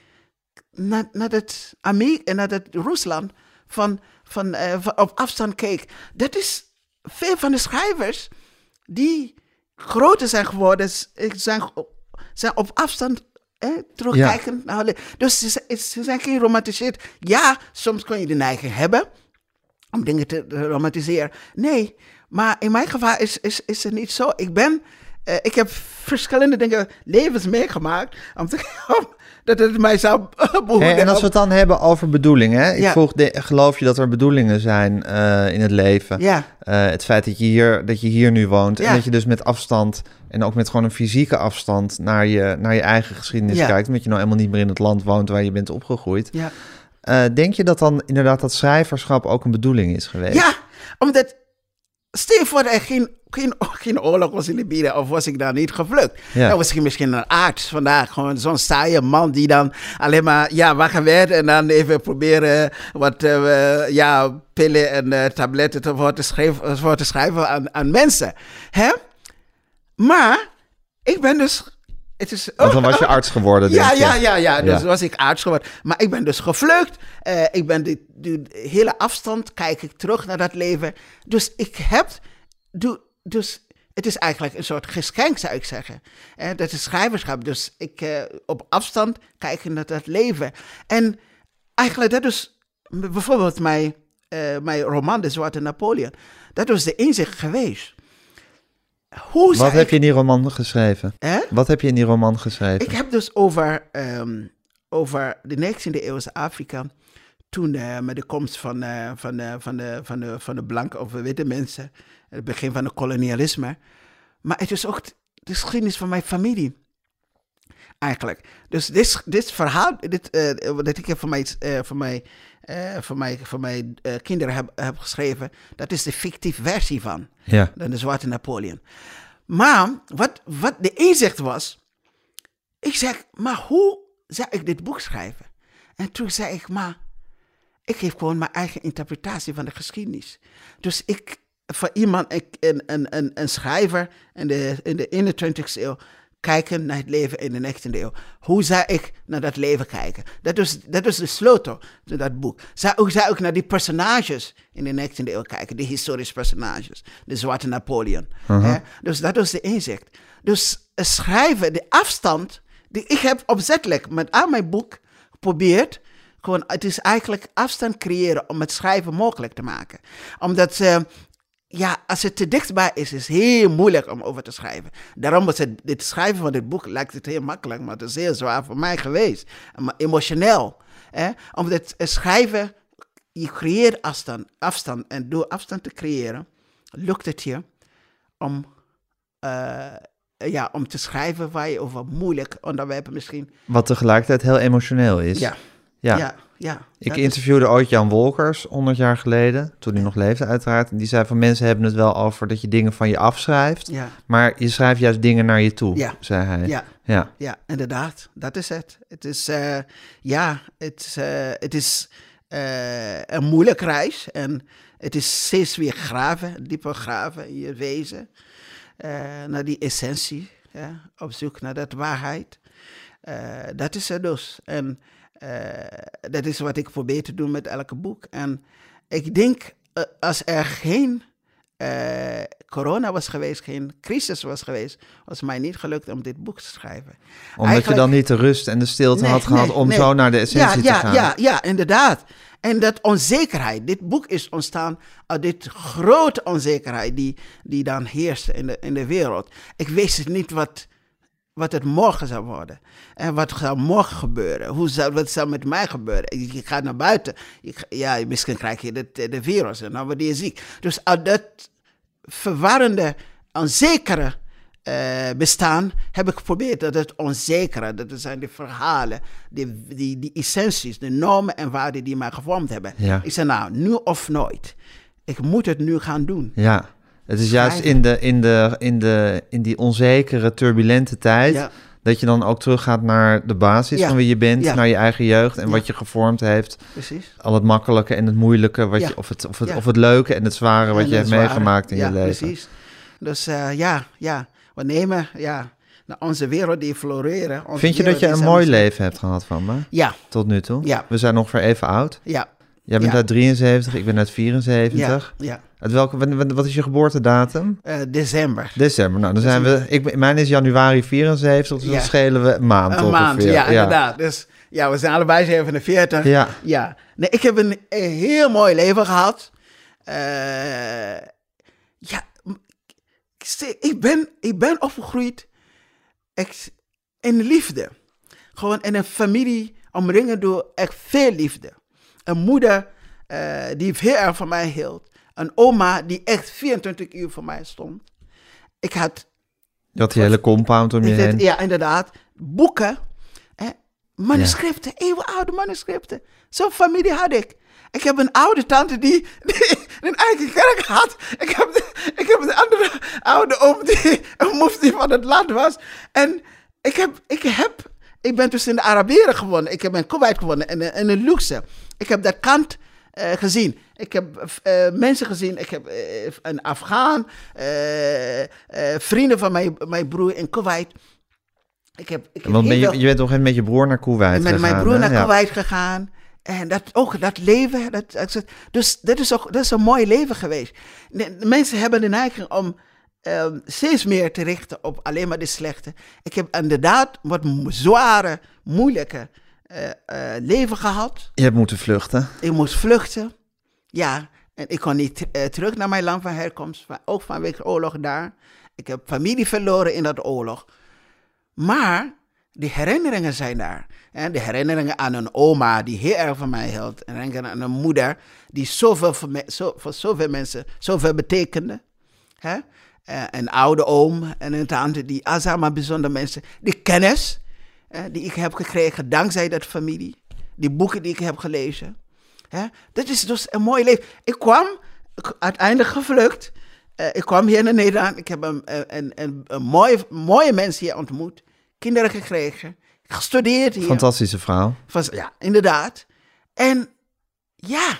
naar, naar het Amerika, naar het Rusland van, van, eh, van op afstand keek. Dat is veel van de schrijvers die groter zijn geworden, s- zijn, zijn op afstand eh, terugkijken. le- Dus ze, zijn- ze zijn geen romantiseerd. Ja, soms kun je de neiging hebben om dingen te te romantiseren. Nee, maar in mijn geval is, is, is het niet zo. Ik ben, eh, ik heb verschillende dingen, levens meegemaakt, om te, dat het mij zou behoeden. En als we het dan hebben over bedoelingen. Ik Ja. vroeg, de, geloof je dat er bedoelingen zijn eh, in het leven? Ja, Eh, het feit dat je, hier, dat je hier nu woont. En dat je dus met afstand en ook met gewoon een fysieke afstand naar je, naar je eigen geschiedenis kijkt. Omdat je nou helemaal niet meer in het land woont waar je bent opgegroeid. ja. Eh, denk je dat dan inderdaad dat schrijverschap ook een bedoeling is geweest? Ja, omdat, stel voor dat er geen, geen, geen oorlog was in Libië, of was ik daar niet gevlucht. Ja. Dan was ik misschien een arts vandaag, gewoon zo'n saaie man die dan alleen maar, ja, wakker werd en dan even proberen wat, eh, ja, pillen en eh, tabletten te, voor, te schrijven, voor te schrijven aan, aan mensen. Hè? Maar, ik ben dus... Het is, Want dan was je arts geworden, ja, ja, ja, ja. Dus Ja. was ik arts geworden. Maar ik ben dus gevlucht. Eh, ik ben die, die hele afstand, kijk ik terug naar dat leven. Dus ik heb, dus het is eigenlijk een soort geschenk, zou ik zeggen. Eh, dat is schrijverschap. Dus ik eh, op afstand kijken naar dat leven. En eigenlijk dat is bijvoorbeeld mijn, mijn roman De Zwarte Napoleon. Dat was de inzicht geweest. Hoe Wat heb ik- je in die roman geschreven? Wat heb je in die roman geschreven? Ik heb dus over, ehm, over de 19e eeuwse Afrika. Toen eh, met de komst van, eh, van, eh, van, de, van, de, van de blanke of witte mensen. Het begin van het kolonialisme. Maar het is ook de geschiedenis van mijn familie. Eigenlijk. Dus dit, dit verhaal, dit, wat ik heb mijn, eh, voor mijn, eh, voor mijn, voor mijn eh, kinderen heb, heb geschreven. Dat is de fictieve versie van Ja. de Zwarte Napoleon. Maar wat, wat de inzicht was, ik zeg, maar hoe zou ik dit boek schrijven? En toen zei ik, maar ik geef gewoon mijn eigen interpretatie van de geschiedenis. Dus ik, voor iemand, ik, een, een, een, een schrijver in de, in de 21ste eeuw, kijken naar het leven in de 19e eeuw. Hoe zou ik naar dat leven kijken? Dat is, dat is de sleutel van dat boek. Zou, hoe zou ik naar die personages in de 19e eeuw kijken? Die historische personages. De Zwarte Napoleon. hè? Dus dat was de inzicht. Dus het schrijven, de afstand, die ik heb opzettelijk met aan mijn boek geprobeerd. Gewoon, het is eigenlijk afstand creëren om het schrijven mogelijk te maken. Omdat, eh, ja, als het te dichtbij is, is het heel moeilijk om over te schrijven. Daarom was het, het schrijven van dit boek lijkt het heel makkelijk, maar het is heel zwaar voor mij geweest. Maar emotioneel. Hè? Omdat het schrijven, je creëert afstand, afstand. En door afstand te creëren, lukt het je om eh, ja, om te schrijven waar je over moeilijk onderwerpen misschien. Wat tegelijkertijd heel emotioneel is. Ja, ja. ja, ja. Ik interviewde ooit Jan Wolkers, 100 jaar geleden, toen hij nog leefde uiteraard. En die zei van mensen hebben het wel over dat je dingen van je afschrijft, ja, maar je schrijft juist dingen naar je toe, Ja. zei hij. ja. ja. Ja, inderdaad. Dat is het. Het is, eh, ja, het, is, eh, het is eh, een moeilijke reis. En het is steeds weer graven, dieper graven in je wezen. naar die essentie. Op zoek naar dat waarheid. Dat is het dus. En eh, dat is wat ik probeer te doen met elke boek. En ik denk, eh, als er geen eh, corona was geweest, geen crisis was geweest, was het mij niet gelukt om dit boek te schrijven. Omdat je dan niet de rust en de stilte Nee, had gehad nee, om nee. zo naar de essentie ja, te gaan. Ja, ja, inderdaad. En dat onzekerheid, dit boek is ontstaan uit dit grote onzekerheid die, die dan heerste in de, in de wereld. Ik wist niet wat, wat het morgen zou worden. En wat zou morgen gebeuren? Hoe zou, wat zou met mij gebeuren? Ik, ik ga naar buiten. Ja, misschien krijg je de, de virus en dan word je ziek. Dus uit dat verwarrende, onzekere eh, bestaan heb ik geprobeerd dat het onzekere, dat zijn de verhalen, die, die, die essenties, de normen en waarden die mij gevormd hebben. Ja. Ik zei nou, nu of nooit. Ik moet het nu gaan doen. Ja. Het is juist in, de, in, de, in, de, in die onzekere, turbulente tijd... Ja. dat je dan ook teruggaat naar de basis Ja. van wie je bent... Ja. naar je eigen jeugd en Ja. wat je gevormd heeft. Precies. Al het makkelijke en het moeilijke, wat Ja. je, of, het, of, het, Ja. of het leuke en het zware... wat En je hebt meegemaakt in ja, je leven. precies. Dus eh, ja, ja, we nemen ja, naar onze wereld die floreren. Vind je dat je een mooi leven hebt gehad van me? Ja, Tot nu toe? Ja. We zijn ongeveer even oud. ja, Jij bent Ja. uit 73, ik ben uit 74. ja, ja. Uit welke, wat- is je geboortedatum? Eh, december. December. Nou, dan zijn we. Ik, mijn is januari 74, dus dan Ja. schelen we een maand Een maand, ongeveer. ja, inderdaad. Dus ja, we zijn allebei 47. Ja. Ja. Nee, ik heb een, een heel mooi leven gehad. Eh, ja, ik ben, ik ben opgegroeid in liefde. Gewoon in een familie omringen door echt veel liefde. Een moeder eh, die heel erg van mij hield. Een oma die echt 24 uur voor mij stond. Ik had Je had die hele compound om je heen. ja, inderdaad. Boeken. Hè, manuscripten, eeuwenoude manuscripten. Zo'n familie had ik. Ik heb een oude tante die, die een eigen kerk had. Ik heb, de, ik heb een andere oude oom die een mufti van het land was. En ik heb, ik heb, ik ben dus in de Arabieren gewonnen. Ik heb in Kuwait gewonnen en in, in een luxe. Ik heb dat kant eh, gezien. Ik heb eh, mensen gezien. Ik heb eh, een Afghaan, vrienden van mijn, mijn broer in Kuwait. Ik heb, ik heb Want ben heel je, je bent toch met je broer naar Kuwait met mijn gegaan, broer hè? naar Ja. Kuwait gegaan. En dat, ook dat leven, dat, dus dat is, ook, dat is een mooi leven geweest. De, de mensen hebben de neiging om ehm, steeds meer te richten op alleen maar de slechte. Ik heb inderdaad wat zware, moeilijke leven gehad. Je hebt moeten vluchten. Ik moest vluchten. Ja, en ik kon niet eh, terug naar mijn land van herkomst. Ook vanwege de oorlog daar. Ik heb familie verloren in dat oorlog. Maar die herinneringen zijn daar. En de herinneringen aan een oma die heel erg van mij hield. En aan een moeder die zoveel voor, me, zo, voor zoveel mensen zoveel betekende. Hè? Eh, een oude oom en een tante die allemaal bijzondere mensen. Die kennis eh, die ik heb gekregen dankzij dat familie. Die boeken die ik heb gelezen. Hè? Dat is dus een mooi leven. Ik kwam uiteindelijk gevlucht. Eh, ik kwam hier naar Nederland. Ik heb een, een, een, een mooie, mooie mensen hier ontmoet. Kinderen gekregen. Gestudeerd hier. Fantastische vrouw. Van, ja, inderdaad. En ja,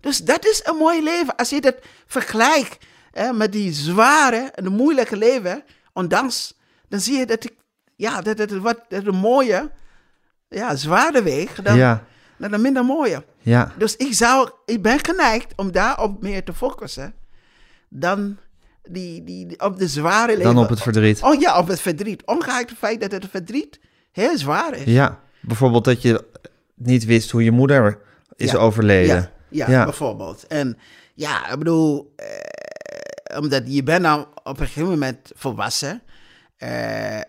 dus dat is een mooi leven. Als je dat vergelijkt hè, met die zware en de moeilijke leven, ondanks, dan zie je dat ik, ja, dat het wat dat een mooie, ja, zwaarder weeg dan, Ja, dan een minder mooie. ja. Dus ik zou, ik ben geneigd om daarop meer te focussen dan die, die, die- op de zware leven. Dan op het verdriet. Oh ja, op het verdriet. Ongeacht het feit dat het verdriet heel zwaar is. Ja, bijvoorbeeld dat je niet wist hoe je moeder is Ja. overleden. Ja. bijvoorbeeld. En ja, ik bedoel, eh, omdat je bent nou op een gegeven moment volwassen.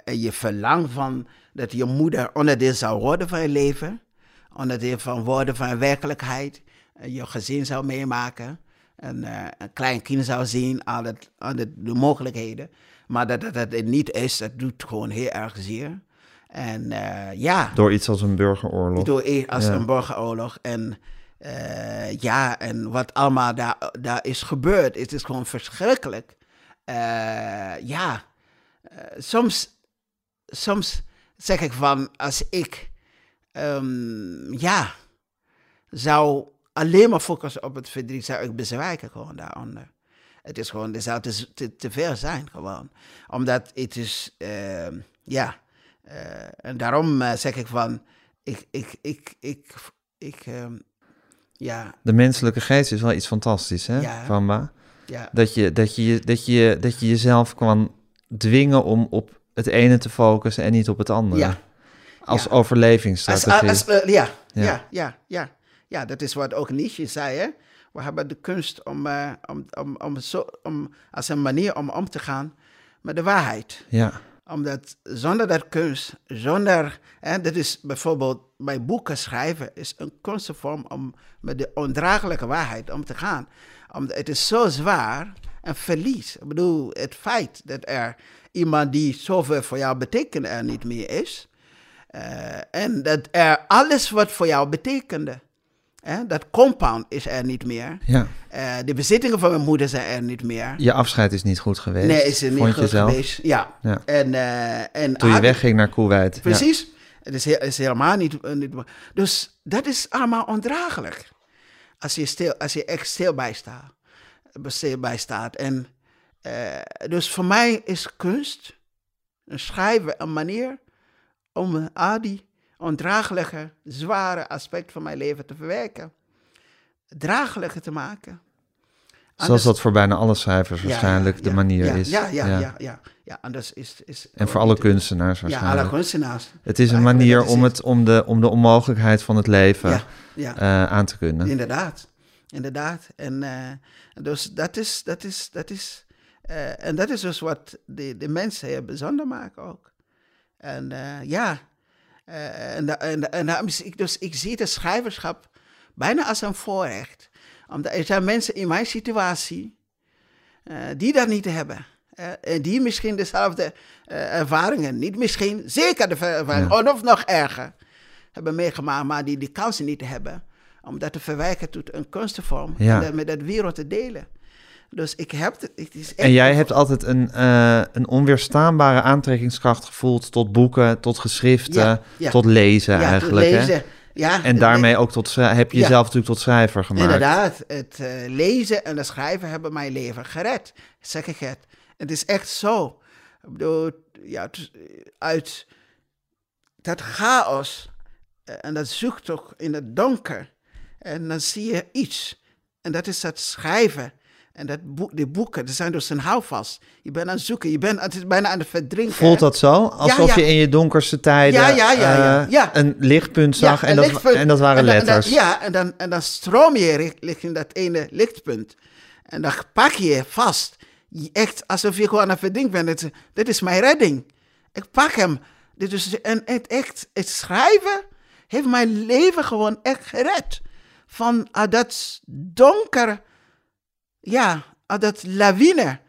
En je verlangt van dat je moeder onderdeel zou worden van je leven. Onderdeel van worden van werkelijkheid. en je gezin zou meemaken. een, eh, een klein kind zou zien, al, het, al de, de mogelijkheden. Maar dat, dat dat het niet is, dat doet gewoon heel erg zeer. En eh, ja, Door iets als een burgeroorlog. door e- als Ja. een burgeroorlog. En ja, en wat allemaal daar, daar is gebeurd, het is gewoon verschrikkelijk. Ja, soms, soms zeg ik van, als ik, ehm, ja, zou alleen maar focussen op het verdriet, zou ik bezwijken gewoon daaronder. Het is gewoon, er zou te, te, te veel zijn gewoon. Omdat het is, ehm, ja, eh, en daarom eh, zeg ik van, ik, ik, ik, ik, ik, ehm, ja, De menselijke geest is wel iets fantastisch, hè, Ja. Ja, Dat je, dat, je, dat, je, dat je jezelf kan dwingen om op het ene te focussen en niet op het andere. ja. Als Ja. overlevingsstrategie. Als, als, eh, ja, Ja. ja, ja, ja, dat is wat ook Nietzsche zei. Hè? We hebben de kunst om, eh, om, om, om, zo, om als een manier om om te gaan met de waarheid. ja. Omdat zonder dat kunst, zonder, hè, dat is bijvoorbeeld bij boeken schrijven, is een kunstvorm om met de ondraaglijke waarheid om te gaan. Omdat het is zo zwaar en verlies. Ik bedoel, het feit dat er iemand die zoveel voor jou betekende er niet meer is. eh, en dat er alles wat voor jou betekende, hè, dat compound is er niet meer. ja. Eh, de bezittingen van mijn moeder zijn er niet meer. Je afscheid is niet goed geweest. Nee, is er niet goed geweest. Ja. Ja. En, eh, en Toen je wegging naar. Ja. Precies. Het is, is helemaal niet, niet... Dus dat is allemaal ondraaglijk. Als je, stil, als je echt stil bij staat. Bij staat. En, eh, dus voor mij is kunst, een schrijven, een manier om al die ondraaglijke, zware aspecten van mijn leven te verwerken. Draaglijker te maken. Zoals dat voor bijna alle schrijvers Ja, waarschijnlijk ja, de ja, manier ja, is. Ja, ja, ja, ja, ja. Anders is... is En voor alle kunstenaars Ja, waarschijnlijk. alle kunstenaars. Het is een manier om, het. om, de, om de onmogelijkheid van het leven Ja, ja. eh, aan te kunnen. Inderdaad, inderdaad. En eh, dus dat is, dat is, dat is, eh, en dat is dus wat de, de mensen heel bijzonder maken ook. En eh, ja, en, da- en, en daarom is ik, dus ik zie het schrijverschap bijna als een voorrecht. Omdat er zijn mensen in mijn situatie die dat niet hebben. En die misschien dezelfde ervaringen, niet misschien, zeker de ervaringen, of nog erger, hebben meegemaakt, maar die die kansen niet hebben om dat te verwerken tot een kunstvorm Ja. en dat met de wereld te delen. Dus ik heb het, het is echt En jij hebt altijd een, eh, een onweerstaanbare aantrekkingskracht gevoeld tot boeken, tot geschriften, Ja, ja. tot lezen ja, eigenlijk. Hè? lezen. Ja, En daarmee ook tot heb je jezelf natuurlijk tot schrijver gemaakt. Inderdaad, het eh, lezen en het schrijven hebben mijn leven gered. Zeg ik het. Het is echt zo. Ik bedoel, ja, eh, uit dat chaos en dat zoektocht in het donker. En dan zie je iets. En dat is dat schrijven. En dat boek, die boeken, dat zijn dus een houvast. Je bent aan het zoeken, je bent, het is bijna aan het verdrinken. Voelt dat zo? Alsof ja. je in je donkerste tijden Ja, ja, ja, ja. Ja. een lichtpunt zag en, dat, lichtpunt. en dat waren En dan- en dan- letters. ja, en dan, en dan stroom je richt- richting dat ene lichtpunt. En dan pak je je vast. Echt alsof je gewoon aan het verdrinken bent. Dit, is- dit is mijn redding. Ik pak hem. Dit is, en het, echt, het schrijven heeft mijn leven gewoon echt gered. Van ah, dat donker, ja, ah, dat lawine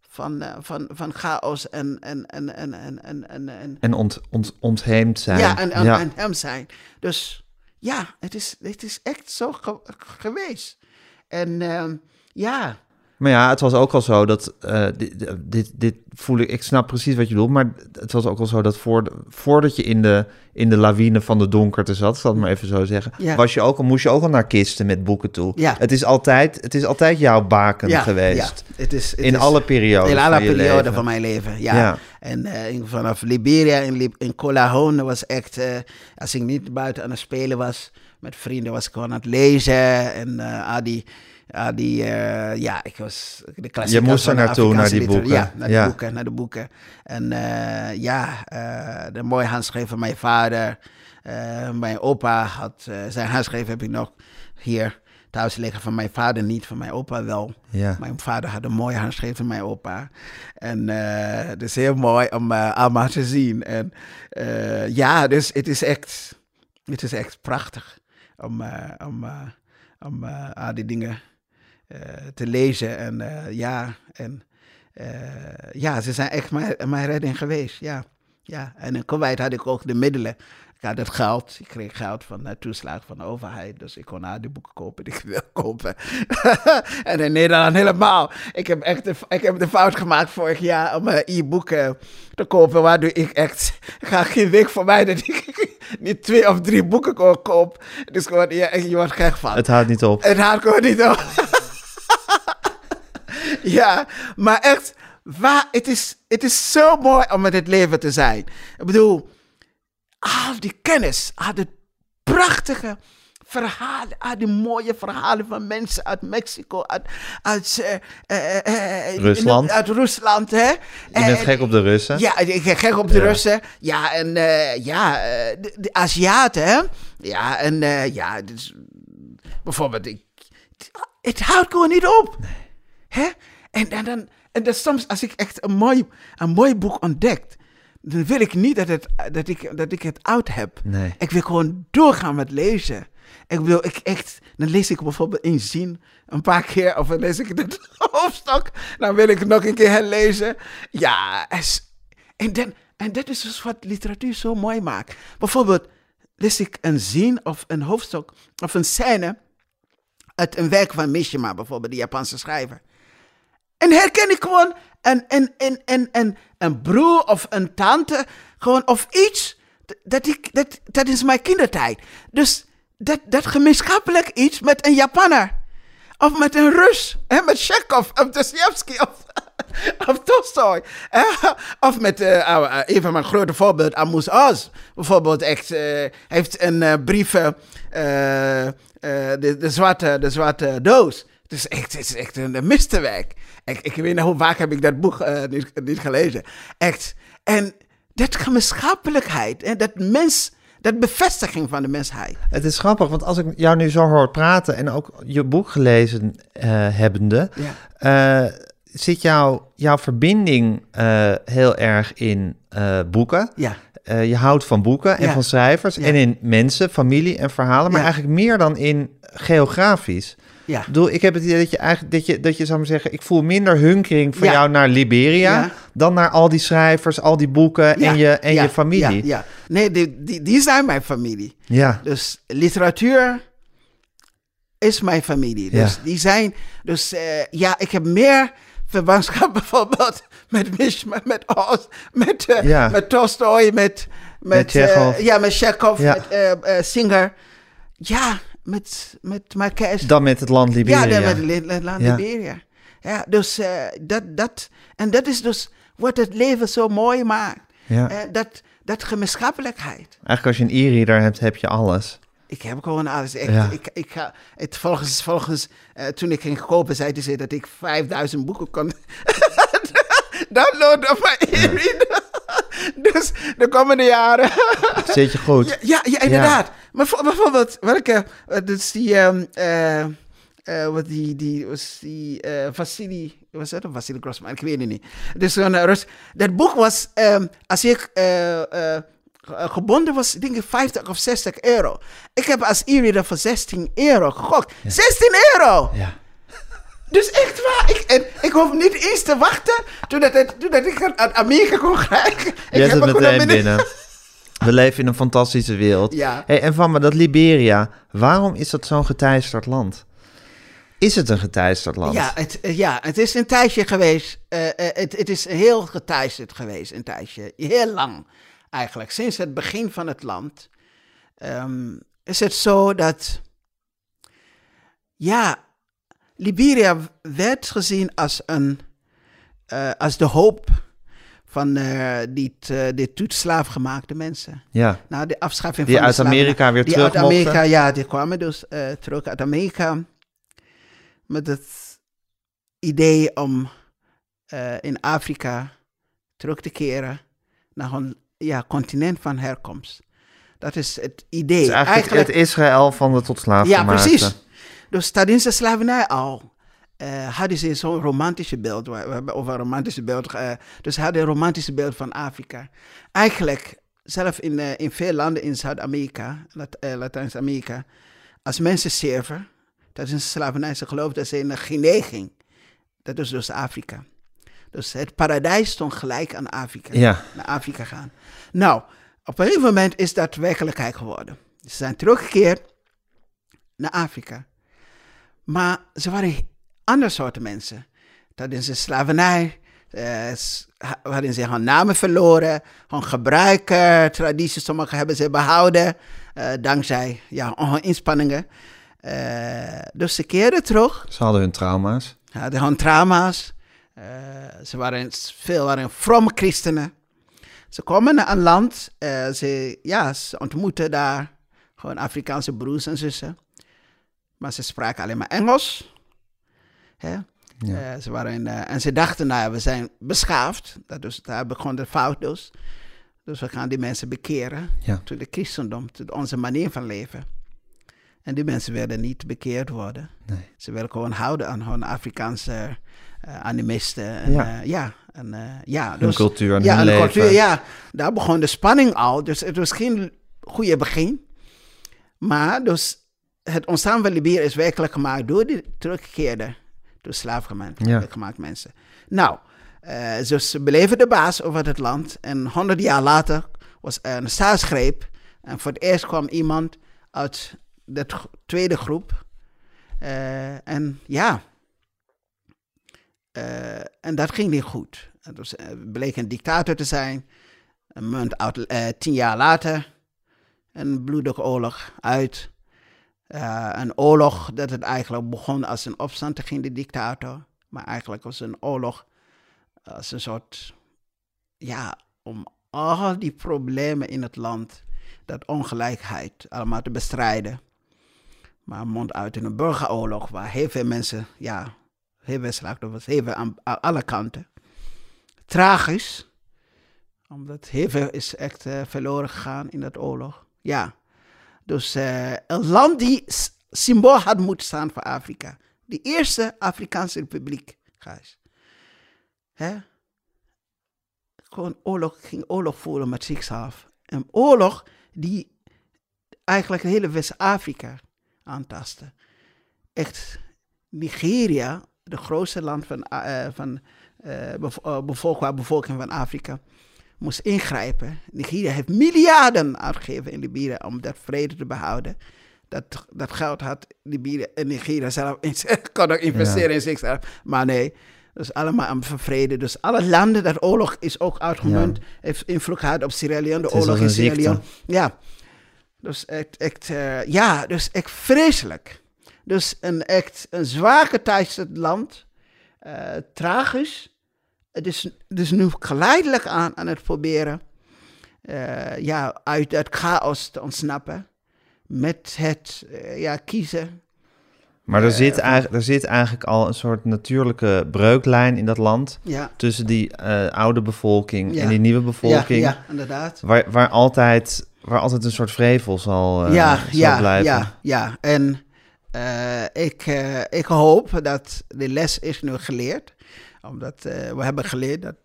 van, eh, van, van chaos en, en, en, en, en, en, en, en En ont, ont, ontheemd zijn. ja, en, en, Ja. hem zijn. Dus ja, het is, het is echt zo ge- geweest. En ehm, ja, Maar ja, het was ook al zo dat, eh, dit, dit, dit voel ik, ik snap precies wat je bedoelt, maar het was ook al zo dat voor, voordat je in de, in de lawine van de donkerte zat, zal ik maar even zo zeggen, Ja. was je ook al, moest je ook al naar kisten met boeken toe. Ja. Het, is altijd, het is altijd jouw baken ja, geweest. ja, het is, het in is- alle periodes In alle van perioden leven. van mijn leven, ja. En eh, vanaf Liberia in, Lib in Colahone was echt, eh, als ik niet buiten aan het spelen was met vrienden, was ik gewoon aan het lezen. En eh Adi, Adi eh, ja, ik was de klassiekers moest er naartoe, naar die boeken. Ja, naar Ja. de boeken, naar de boeken. En eh, ja, eh, de mooie handschrift van mijn vader. Mijn opa had, zijn handschrift heb ik nog hier thuis liggen. Van mijn vader niet, van mijn opa wel. Ja. Mijn vader had een mooie handschrift van mijn opa. En het is heel mooi om allemaal te zien. En ja, dus het is echt, het is echt prachtig om, om, om al die dingen te lezen. En eh, ja, en eh, ja, ze zijn echt mijn, mijn redding geweest. Ja, ja. En in Kuwait had ik ook de middelen. Ik had het geld, ik kreeg geld van de toeslag van de overheid. Dus ik kon al die boeken kopen die ik wil kopen. en in Nederland helemaal. Ik heb echt de, ik heb de fout gemaakt vorig jaar om e-boeken te kopen. Waardoor ik echt, ga geen week voorbij dat ik niet twee of drie boeken ko- koop. Dus gewoon, ja, je wordt gek van. Het houdt niet op. Het houdt gewoon niet op. ja, maar echt, waar, het, is, het is zo mooi om met het leven te zijn. Ik bedoel, al die kennis, al die prachtige verhalen, al die mooie verhalen van mensen uit Mexico, uit, uit eh, eh, eh, Rusland. Uit Rusland, hè. Je bent En- gek op de Russen. ja, ik ben gek op de Ja. Russen. Ja, en ja, de, de Aziaten, hè? Ja, en ja, dus, bijvoorbeeld, ik, het houdt gewoon niet op. Hè? En, en, dan, en dan soms, als ik echt een mooi, een mooi boek ontdekt, dan wil ik niet dat, het, dat, ik, dat ik het oud heb. Nee. Ik wil gewoon doorgaan met lezen. Ik wil, ik echt, dan lees ik bijvoorbeeld een zin een paar keer, of dan lees ik het hoofdstuk, dan wil ik het nog een keer herlezen. Ja, en, dan, en dat is dus wat literatuur zo mooi maakt. Bijvoorbeeld, lees ik een zin of een hoofdstuk of een scène uit een werk van Mishima, bijvoorbeeld, de Japanse schrijver. En herken ik gewoon een, een, een, een, een, een broer of een tante, gewoon of iets. Dat, ik, dat, dat is mijn kindertijd. Dus dat, dat gemeenschappelijk iets met een Japanner. Of met een Rus. Hè, met Chekhov of Dostoevsky of, of Tolstoy. Of met uh, een van mijn grote voorbeelden, Amos Oz. Bijvoorbeeld echt, eh, heeft een eh, eh, de, de, zwarte, de zwarte doos. Het is echt, het is echt een, meesterwerk. Ik, ik weet niet hoe vaak heb ik dat boek eh, niet, niet gelezen. Echt. En dat gemeenschappelijkheid, en dat mens, dat bevestiging van de mensheid. Het is grappig, want als ik jou nu zo hoor praten en ook je boek gelezen eh, hebbende, Ja. eh, zit jouw jouw verbinding heel erg in boeken. Ja. Je houdt van boeken en Ja. van schrijvers Ja. en in mensen, familie en verhalen, maar eigenlijk meer dan in geografisch. Ja. Ik bedoel, ik heb het idee dat je eigenlijk, dat je, dat je zou maar zeggen, ik voel minder hunkering van Ja. jou naar Liberia Ja. dan naar al die schrijvers, al die boeken en je, en je familie. Ja, ja. Nee, die, die, die zijn mijn familie. ja. Dus literatuur is mijn familie. Dus Ja. die zijn. Dus eh, ja, ik heb meer verwantschap bijvoorbeeld met Mishma, met Oz, met, Ja. met Tolstoy, met. Met, eh, ja, met Chekhov, Ja. met Singer. Ja, met, met Marquez. Dan met het land Liberia. Ja, dan met Li- land. Liberia. Ja, dus eh, dat, dat, en dat is dus wat het leven zo mooi maakt. Ja. Eh, dat, dat gemeenschappelijkheid. Eigenlijk als je een e-reader hebt, heb je alles. Ik heb gewoon alles. Echt, Ja. ik, ik ga, het, volgens, volgens eh, toen ik ging kopen, zeiden ze dat ik 5000 boeken kon downloaden op mijn e-reader. dus de komende jaren. Zit je goed? ja, ja, ja, inderdaad. Maar voor- bijvoorbeeld, welke, eh, dus die, ehm, eh, eh, wat die, die, was die, eh Vassili, was dat? Of Vassili Grossman, ik weet het niet. Dus zo'n Rus. Dat boek was, ehm, als ik ge- gebonden was, denk ik 50 of 60 euro. Ik heb als e-reader voor 16 euro gekocht. 16 euro! Ja. Dus echt waar, ik, en ik hoef niet eens te wachten het, totdat ik het uit Amerika kon krijgen. Ik Jij zit meteen binnen- binnen. We leven in een fantastische wereld. Ja. Hey, en van me, dat Liberia, waarom is dat zo'n geteisterd land? Is het een geteisterd land? Ja, het, eh, ja, het is een tijdje geweest. eh, eh, het, het is heel geteisterd geweest, een tijdje. Heel lang eigenlijk. Sinds het begin van het land ehm, is het zo dat. Ja, Liberia werd gezien als, een, eh, als de hoop van eh, die, t- die toetslaafgemaakte mensen. Ja. Na de afschaffing Die van de uit Amerika slavernij. weer die terug uit Amerika, mochten. ja, die kwamen dus eh, terug uit Amerika met het idee om in Afrika terug te keren naar een ja, continent van herkomst. Dat is het idee. Het is eigenlijk, het Israël van de tot slaaf ja, precies. Dus tijdens de slavernij al eh, hadden ze zo'n romantische beeld. We hebben over een romantische beeld. eh, dus ze hadden een romantische beeld van Afrika. Eigenlijk, zelf in, eh, in veel landen in Zuid-Amerika, Lat- Latijns-Amerika, als mensen sterven tijdens de slavernij. Ze geloofden dat ze in Guinea ging. Dat is dus Afrika. Dus het paradijs stond gelijk aan Afrika. Ja. Naar Afrika gaan. Nou, op een gegeven moment is dat werkelijkheid geworden. Ze zijn teruggekeerd naar Afrika. Maar ze waren andere soorten mensen. Tijdens de slavernij eh, hadden ze hun namen verloren, hun gebruiken, tradities, sommigen hebben ze behouden, eh, dankzij ja, hun inspanningen. Eh, dus ze keerden terug, Ze hadden hun trauma's. hadden hun trauma's. Eh, ze waren, veel waren vromme christenen. Ze komen naar een land, eh, ze, ja, ze ontmoeten daar gewoon Afrikaanse broers en zussen. Maar ze spraken alleen maar Engels. Hè? Ja. Eh, ze waren, eh, en ze dachten, nou ja, we zijn beschaafd. Dat dus, daar begon de fout dus. Dus we gaan die mensen bekeren Ja. tot de christendom, tot onze manier van leven. En die mensen werden niet bekeerd worden. Nee. Ze wilden gewoon houden aan hun Afrikaanse eh, animisten. En, Ja. en, ja, Hun dus, cultuur en ja, hun leven. cultuur, ja, daar begon de spanning al. Dus het was geen goede begin. Maar dus het ontstaan van Libië is werkelijk gemaakt door die teruggekeerde, door slaafgemaakt Ja. gemaakt mensen. Nou, eh, dus ze beleven de baas over het land. En honderd jaar later was er een staatsgreep. En voor het eerst kwam iemand uit de tweede groep. Eh, en ja, eh, en dat ging niet goed. Het was, bleek een dictator te zijn. Een munt uit, tien jaar later. Een bloedige oorlog uit. Eh, een oorlog dat het eigenlijk begon als een opstand tegen de dictator. Maar eigenlijk was een oorlog als een soort, ja, om al die problemen in het land, dat ongelijkheid, allemaal te bestrijden. Maar mond uit in een burgeroorlog waar heel veel mensen, ja, heel veel slachtoffers, heel veel aan, alle kanten. Tragisch, omdat heel veel is echt eh, verloren gegaan in dat oorlog. Ja, dus eh, een land die symbool had moeten staan voor Afrika. De eerste Afrikaanse republiek, Gijs. Hè? Gewoon oorlog, ging oorlog voeren met zichzelf. Een oorlog die eigenlijk het hele West-Afrika aantastte. Echt, Nigeria, de grootste land van, eh, van qua bevolking van Afrika, moest ingrijpen. Nigeria heeft miljarden uitgegeven in Libië om dat vrede te behouden. Dat, dat geld had Libië en Nigeria zelf in, kon ook investeren in zichzelf. Maar nee, dat is allemaal om vrede. Dus alle landen dat oorlog is ook uitgemunt, heeft invloed gehad op Sierra Leone, de Het oorlog in Sierra. Leone. Ja, dus echt, echt ja, dus echt vreselijk. Dus een echt een zwaar geteisterd land, eh, tragisch. Het is, het is nu geleidelijk aan, aan het proberen eh, ja, uit dat chaos te ontsnappen. Met het eh, ja, kiezen. Maar er Eh, zit, eigenlijk, er zit eigenlijk al een soort natuurlijke breuklijn in dat land. Ja, Tussen die oude bevolking Ja. en die nieuwe ja, bevolking. ja inderdaad. Waar, waar, altijd, waar altijd een soort vrevel zal, eh, ja, zal ja, blijven. ja, ja. En ik, ik hoop dat de les is nu geleerd. Omdat eh, we hebben geleerd dat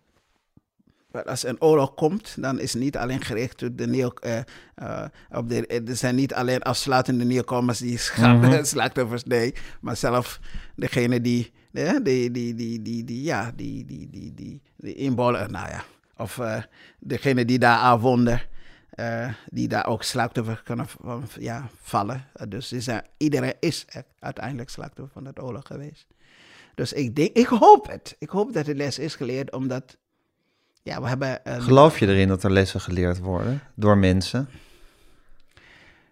als een oorlog komt, dan is het niet alleen gericht op de nieuw, eh, eh, op de, er zijn niet alleen afsluitende nieuwkomers die gaan Mhm. slachtoffers, nee, maar zelf degene die, eh, die, die, die, die, die, ja, die, die, die, die, die inbolen, nou ja, of eh, degene die daar aanwonden, die daar ook slachtoffer kunnen van, ja, vallen. Dus is er, iedereen is uiteindelijk slachtoffer van dat oorlog geweest. Dus ik denk, ik hoop het. Ik hoop dat de les is geleerd, omdat, ja, we hebben... een- Geloof je erin dat er lessen geleerd worden door mensen?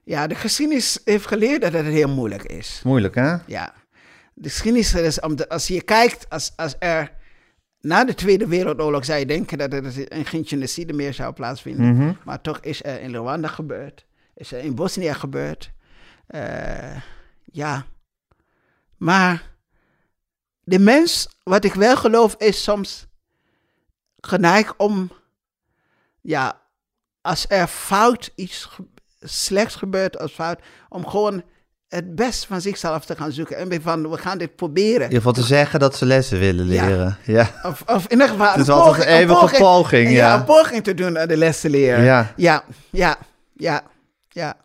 Ja, de geschiedenis heeft geleerd dat het heel moeilijk is. Moeilijk, hè? Ja. De geschiedenis is, omdat als je kijkt, als, als er na de Tweede Wereldoorlog zou je denken dat er geen genocide meer zou plaatsvinden. Mhm. Maar toch is er in Rwanda gebeurd, is er in Bosnië gebeurd. Eh, ja. Maar de mens, wat ik wel geloof, is soms geneigd om, ja, als er fout iets slechts gebeurt als fout, om gewoon het best van zichzelf te gaan zoeken. En van, we gaan dit proberen. In ieder geval te zeggen dat ze lessen willen leren. Ja. Of, of in ieder geval Het is een altijd een eeuwige poging, ja. een poging te doen aan de les te leren. Ja. ja, ja, ja. ja.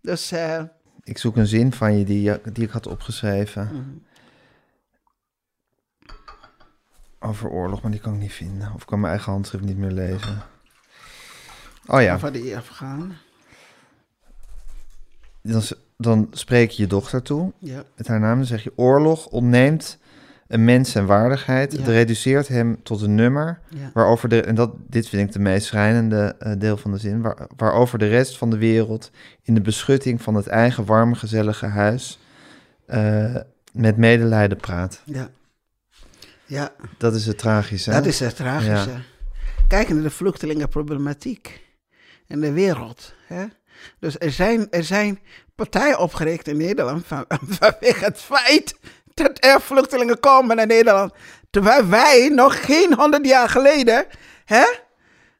Dus eh, Ik zoek een zin van je die, die ik had opgeschreven. Mhm. Over oorlog, maar die kan ik niet vinden. Of ik kan mijn eigen handschrift niet meer lezen. Oh ja, Van die Afghaan. dan, dan spreek je je dochter toe Ja. met haar naam. Dan zeg je oorlog ontneemt een mens zijn waardigheid. Het reduceert hem tot een nummer. Ja. Waarover de, en dat, dit vind ik de meest schrijnende eh, deel van de zin. Waar, waarover de rest van de wereld in de beschutting van het eigen warme, gezellige huis eh, met medelijden praat. Ja. Ja, Dat is het tragische. hè? dat is het tragische. Kijk naar de vluchtelingenproblematiek in de wereld. Hè? Dus er zijn, er zijn partijen opgericht in Nederland van, vanwege het feit dat er vluchtelingen komen naar Nederland. Terwijl wij nog geen honderd jaar geleden hè,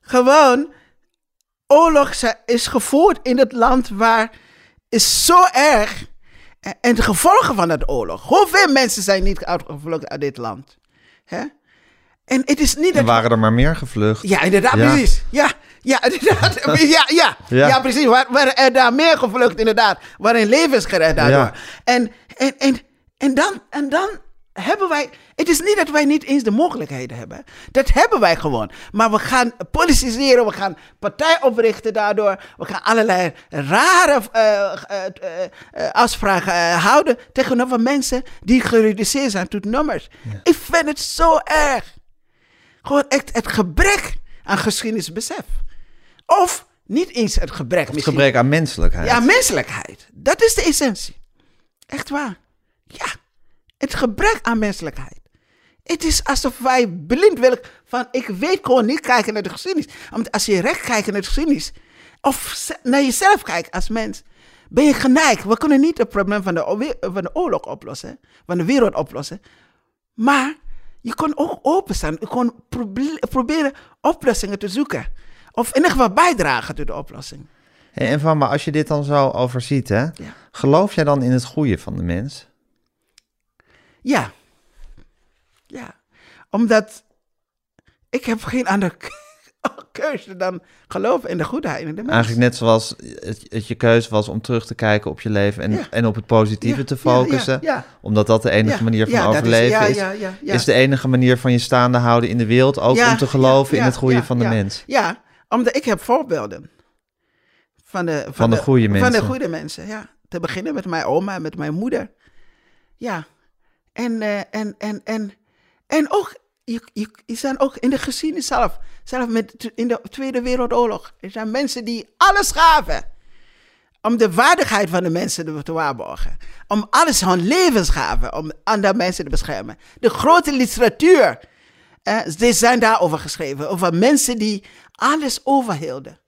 gewoon oorlog is gevoerd in het land waar is zo erg. En- En de gevolgen van dat oorlog. Hoeveel mensen zijn niet uitgevlucht uit dit land? Hè? En het is niet dat waren er maar meer gevlucht. ja, inderdaad, Ja. precies. Ja, ja, inderdaad. ja, ja, Ja. ja. precies. Waar, waar er daar meer gevlucht, inderdaad. Waarin levens gered daardoor. Ja. En, en, en, en, dan, en dan hebben wij... Het is niet dat wij niet eens de mogelijkheden hebben. Dat hebben wij gewoon. Maar we gaan politiseren, we gaan partij oprichten daardoor. We gaan allerlei rare eh, afspraken houden tegenover mensen die gereduceerd zijn tot nummers. Ik vind het zo erg. Gewoon echt het gebrek aan geschiedenisbesef. Of niet eens het gebrek. Het misschien. gebrek aan menselijkheid. Ja, menselijkheid. Dat is de essentie. Echt waar. Ja, het gebrek aan menselijkheid. Het is alsof wij blind willen van ik weet gewoon niet kijken naar de geschiedenis. Want als je recht kijkt naar de geschiedenis, of naar jezelf kijkt als mens, ben je geneigd. We kunnen niet het probleem van de, van de oorlog oplossen, van de wereld oplossen. Maar je kon ook openstaan. Je kon proble- proberen oplossingen te zoeken. Of in ieder geval bijdragen tot de oplossing. Hey, en van, maar als je dit dan zo overziet, hè, Ja. geloof jij dan in het goede van de mens? Ja. Ja. Omdat ik heb geen andere keuze dan geloven in de goedheid in de mens. Eigenlijk net zoals het, het je keuze was om terug te kijken op je leven en, Ja. en op het positieve Ja, te focussen. Ja, Omdat dat de enige manier van overleven is. Ja, ja, ja. Is de enige manier van je staande houden in de wereld ook om te geloven in het goede van de mens. Ja, omdat ik heb voorbeelden. Van de, van, Van de goede Van mensen. de goede mensen, ja. Te beginnen met mijn oma en met mijn moeder. Ja. En, eh, en, en, en, en ook, je, je, zijn ook in de geschiedenis zelf, zelf met, in de Tweede Wereldoorlog, er zijn mensen die alles gaven om de waardigheid van de mensen te- waarborgen. Om alles hun levens gaven om andere mensen te beschermen. De grote literatuur, eh, die zijn daarover geschreven. Over mensen die alles overhielden.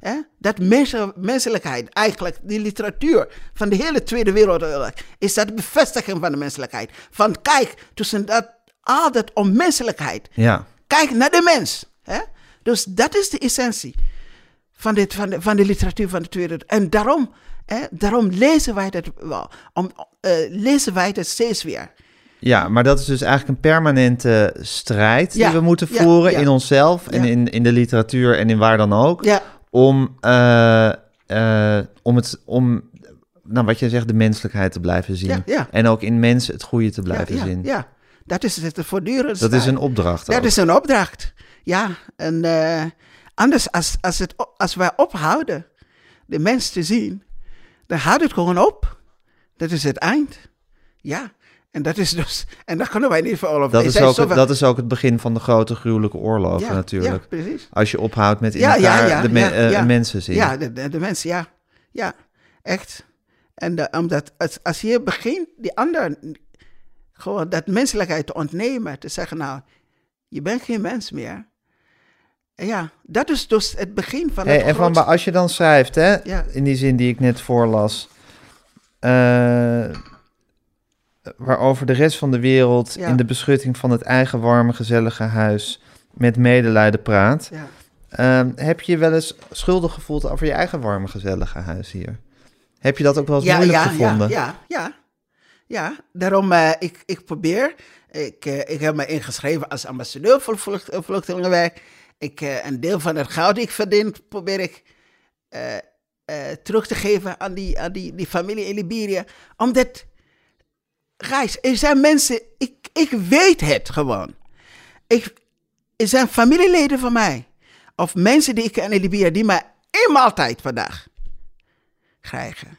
Eh, dat mensen, menselijkheid, eigenlijk die literatuur van de hele Tweede Wereldoorlog, is dat bevestiging van de menselijkheid. Van kijk, tussen dat, al dat onmenselijkheid, Ja. Kijk naar de mens. Hè? Dus dat is de essentie van, dit, van, de, van de literatuur van de Tweede En daarom, hè, daarom lezen wij dat wel. Om, eh, lezen wij dat steeds weer. ja, maar dat is dus eigenlijk een permanente strijd Ja, die we moeten ja, voeren ja. in onszelf en Ja. in, in de literatuur en in waar dan ook. Om, eh, eh, om, het, om nou, wat je zegt, de menselijkheid te blijven zien. Ja, ja. En ook in mensen het goede te blijven ja, zien. ja. Dat is het voortdurend. Dat is een opdracht. Dat ook. is een opdracht. Ja, en eh, anders als, als, het, als wij ophouden de mens te zien, dan houdt het gewoon op. Dat is het eind. Ja, en dat is dus, en daar kunnen wij niet voor over. Dat is, ook, zoveel- dat is ook het begin van de grote gruwelijke oorlogen ja, natuurlijk. Ja, precies. Als je ophoudt met in Ja, elkaar de me- eh, mensen zien. Ja, de, de, de mensen, ja. Ja, echt. En de, omdat als, als je begint die ander gewoon dat menselijkheid te ontnemen, te zeggen, nou, je bent geen mens meer. Ja, dat is dus het begin van Hey, het en van, maar als je dan schrijft, hè, in die zin die ik net voorlas, eh, waarover de rest van de wereld Ja. in de beschutting van het eigen warme, gezellige huis met medelijden praat. Ja. Ehm, heb je je wel eens schuldig gevoeld over je eigen warme, gezellige huis hier? Heb je dat ook wel eens ja, moeilijk gevonden? Ja, ja, ja. ja. daarom uh, ik, ik probeer, ik, uh, ik heb me ingeschreven als ambassadeur voor vlucht, vluchtelingenwerk. Ik, uh, een deel van het geld die ik verdien, probeer ik eh, terug te geven aan die, aan die, die familie in Liberia. Omdat, guys, er zijn mensen, ik, ik weet het gewoon. Ik, er zijn familieleden van mij, of mensen die ik ken in Liberia, die mij één maaltijd per dag krijgen.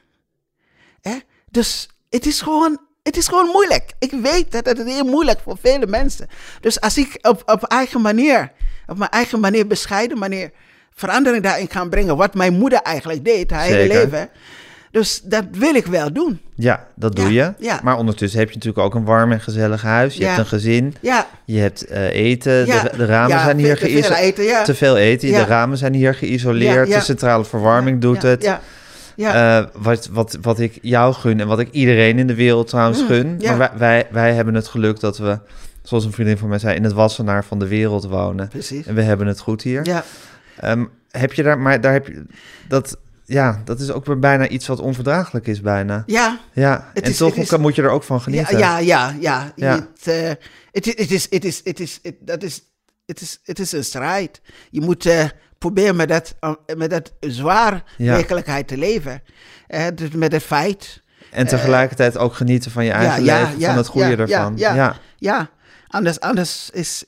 Hè? Dus het is gewoon het is gewoon moeilijk. Ik weet dat het heel moeilijk voor vele mensen. Dus als ik op, op eigen manier, op mijn eigen manier, bescheiden manier, verandering daarin kan brengen, wat mijn moeder eigenlijk deed, haar hele leven. Dus dat wil ik wel doen. Ja, dat doe Ja, je. ja. Maar ondertussen heb je natuurlijk ook een warm en gezellig huis. Je Ja. hebt een gezin. Ja, Je hebt eh, eten. Ja. De, de ramen zijn hier geïsoleerd. Te veel eten. Ja. De ramen zijn hier geïsoleerd. De centrale verwarming doet het. Eh, wat, wat, wat ik jou gun en wat ik iedereen in de wereld trouwens gun. Mm, ja. Maar wij, wij, wij hebben het geluk dat we, zoals een vriendin van mij zei, in het wassenaar van de wereld wonen. precies. En we hebben het goed hier. Ja, Ehm, heb je daar, maar daar heb je, dat, ja, dat is ook weer bijna iets wat onverdraaglijk is bijna. ja, Ja, Het en is- toch is- moet je er ook van genieten. ja, ja, ja. Ja. Het, eh, het, is- het is, het is, het is, het, dat is, het is, het is een strijd. Je moet eh, proberen met dat, uh, met dat zwaar Ja. werkelijkheid te leven. Eh, dus met het feit. En tegelijkertijd ook genieten van je eigen ja, leven, ja, van het goede ja, ervan. ja, ja. Ja, anders, anders, is,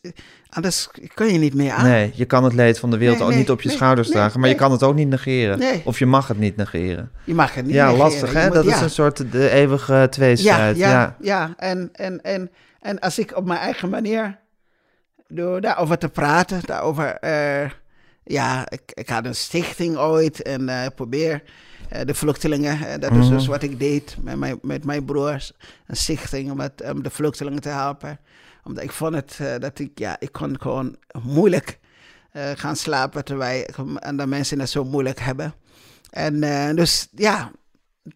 anders kun je niet meer aan. Nee, je kan het leed van de wereld Nee, ook nee, niet op je nee, schouders dragen, maar je kan het ook niet negeren. Of je mag het niet negeren. Je mag het niet ja, negeren. lastig hè? moet- dat ja. is een soort de eeuwige tweestrijd. ja, Ja, ja, En, en, en, en als ik op mijn eigen manier door daarover te praten, daarover, eh, ja, ik, ik had een stichting ooit en eh, probeer eh, de vluchtelingen, eh, dat is dus wat ik deed met mijn, met mijn broers, een stichting om, het, om de vluchtelingen te helpen. Omdat ik vond het, eh, dat ik, ja, ik kon gewoon moeilijk eh, gaan slapen terwijl andere mensen het zo moeilijk hebben. En eh, dus ja,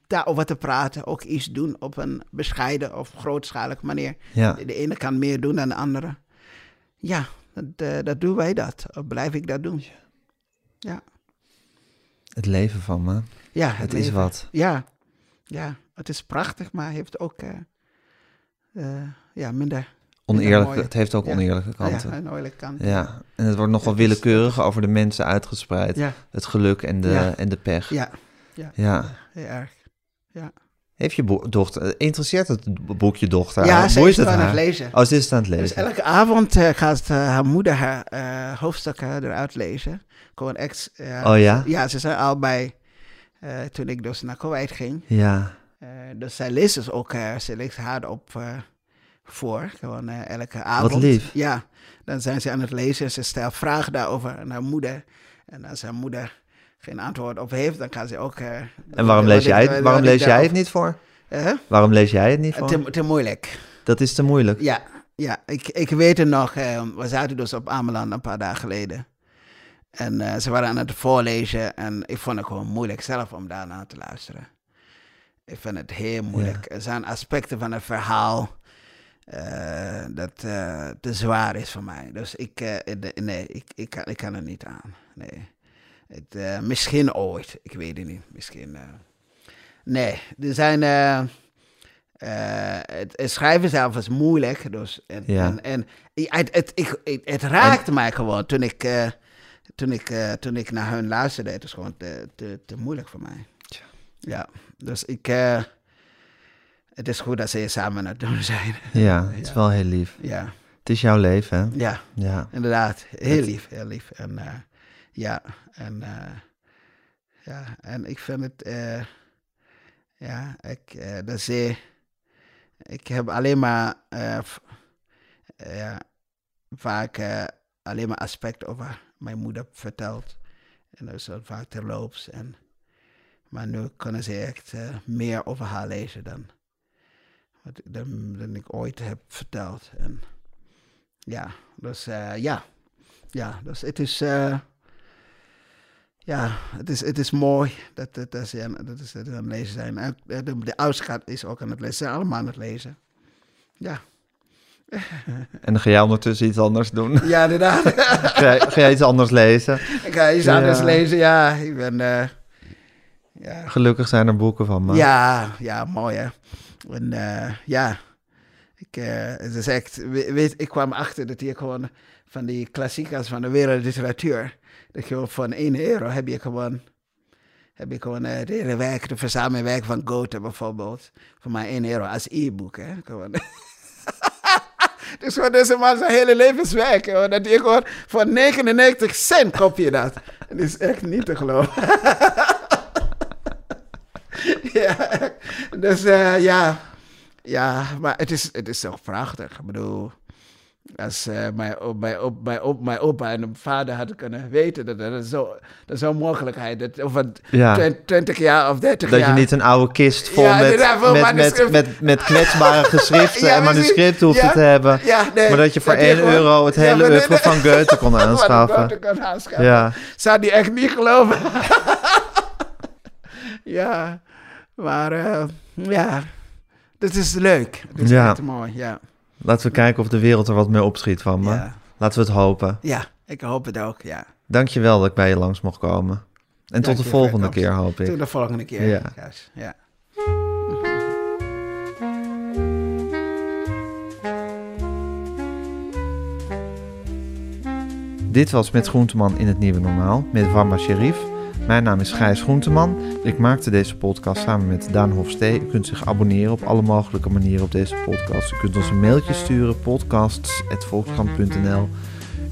daarover te praten, ook iets doen op een bescheiden of grootschalige manier. ja. De ene kan meer doen dan de andere. Ja, dat, dat doen wij dat. Of blijf ik dat doen? Ja, Het leven van me, ja het is wat. Ja, ja, het is prachtig, maar heeft ook ja, minder Oneerlijk, het heeft ook Ja. oneerlijke ja, kanten. een oorlijke kant. Ja, en het wordt nogal willekeurig over de mensen uitgespreid. ja, Het geluk en de, Ja. en de pech. ja, Ja. heel erg. Heeft je dochter, eh, interesseert het boek je dochter? Ja, ze is het aan het haar? lezen. Oh, ze is het aan het Dus lezen. elke avond eh, gaat eh, haar moeder haar hoofdstukken eruit lezen. Gewoon ex. eh, Oh ja? Ja, ze zijn al bij toen ik dus naar Kuwait ging. Ja, dus zij leest dus ook, ze leest hardop eh voor, gewoon eh, elke avond. lief. Ja, dan zijn ze aan het lezen en ze stelt vragen daarover aan haar moeder. En als haar moeder geen antwoord op heeft, dan kan ze ook... eh, en waarom lees jij het, waarom lees jij het niet voor? Waarom lees jij het niet voor? Te, te moeilijk. Dat is te moeilijk. Ja, ja ik, ik weet het nog. eh, we zaten dus op Ameland een paar dagen geleden. En ze waren aan het voorlezen. En ik vond het gewoon moeilijk zelf om daarna te luisteren. Ik vind het heel moeilijk. Er zijn aspecten van het verhaal eh, dat eh, te zwaar is voor mij. Dus ik, eh, nee, ik, ik, kan, ik kan er niet aan. Nee. Het, misschien ooit. Ik weet het niet. Misschien. nee, er zijn. het, het schrijven zelf is moeilijk. Dus, en, Ja. en, en het, het, ik, het, het raakte mij gewoon toen ik, toen, ik, toen ik naar hun luisterde. Het is gewoon te, te, te moeilijk voor mij. Ja, dus ik. Het is goed dat ze samen aan het doen zijn. Ja, het is wel heel lief. Ja, Het is jouw leven, hè? ja Ja. inderdaad. Heel lief, heel lief. En eh, ja, en, eh, ja, en ik vind het. eh, ja, ik, dat ze. Ik heb alleen maar. ja, vaak alleen maar aspect over mijn moeder verteld. En dat is vaak terloops. En, maar nu kunnen ze echt meer over haar lezen dan, wat, ik- dan, dan ik ooit heb verteld. En ja, dus eh, ja. Ja, dus het is. eh, ja, het is, het is mooi dat, dat, dat, ze, aan- dat, is, dat ze aan het lezen zijn. En de, de, oudste is ook aan het lezen. Ze zijn allemaal aan het lezen. Ja, En dan ga jij ondertussen iets anders doen. ja inderdaad. ga, ga jij iets anders lezen? ik ga iets Ja. anders lezen. Ja, ik ben. eh, ja. Gelukkig zijn er boeken van me. Ja, ja, mooi hè. En eh, ja, ik, eh, echt, we- weet, ik kwam achter dat je gewoon van die klassiekers van de wereldliteratuur, dat je gewoon van 1 euro heb je gewoon heb ik gewoon eh, het hele werk, de verzamelwerk van Goethe bijvoorbeeld. Voor maar 1 euro als e-book. Gewoon. dus voor deze man zijn hele levenswerk. Dat ik gewoon voor 99 cent koop je dat. Dat is echt niet te geloven. ja, dus eh, ja. Ja, maar het is, het is toch prachtig. Ik bedoel, als uh, mijn, op, mijn, op, mijn, op, mijn opa en mijn vader hadden kunnen weten dat dat zo, dat zo'n mogelijkheid, dat over Ja. 20 jaar of 30 Dat jaar. je niet een oude kist vol Ja, met, met, met, met, met kwetsbare geschriften Ja, en manuscripten hoefde Ja. te hebben. Nee, maar dat je voor dat je 1 gewoon- euro het hele nee, van Goethe kon aanschaffen. Goethe kan aanschaffen. Ja. Zou die echt niet geloven. ja, maar eh, ja, dat is leuk. Is Ja. mooi, ja. Laten we kijken of de wereld er wat mee opschiet van me. Ja. Laten we het hopen. ja, ik hoop het ook, ja. Dankjewel dat ik bij je langs mocht komen. En tot de volgende keer hoop Tot ik. de volgende keer. Ja. Ja. Dit was Met Groenteman in het Nieuwe Normaal met Wamba Sherif. Mijn naam is Gijs Groenteman. Ik maakte deze podcast samen met Daan Hofstee. U kunt zich abonneren op alle mogelijke manieren op deze podcast. U kunt ons een mailtje sturen, podcasts.volkskrant.nl.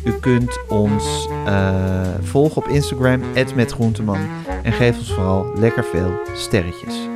U kunt ons eh, volgen op Instagram, @metgroenteman. En geef ons vooral lekker veel sterretjes.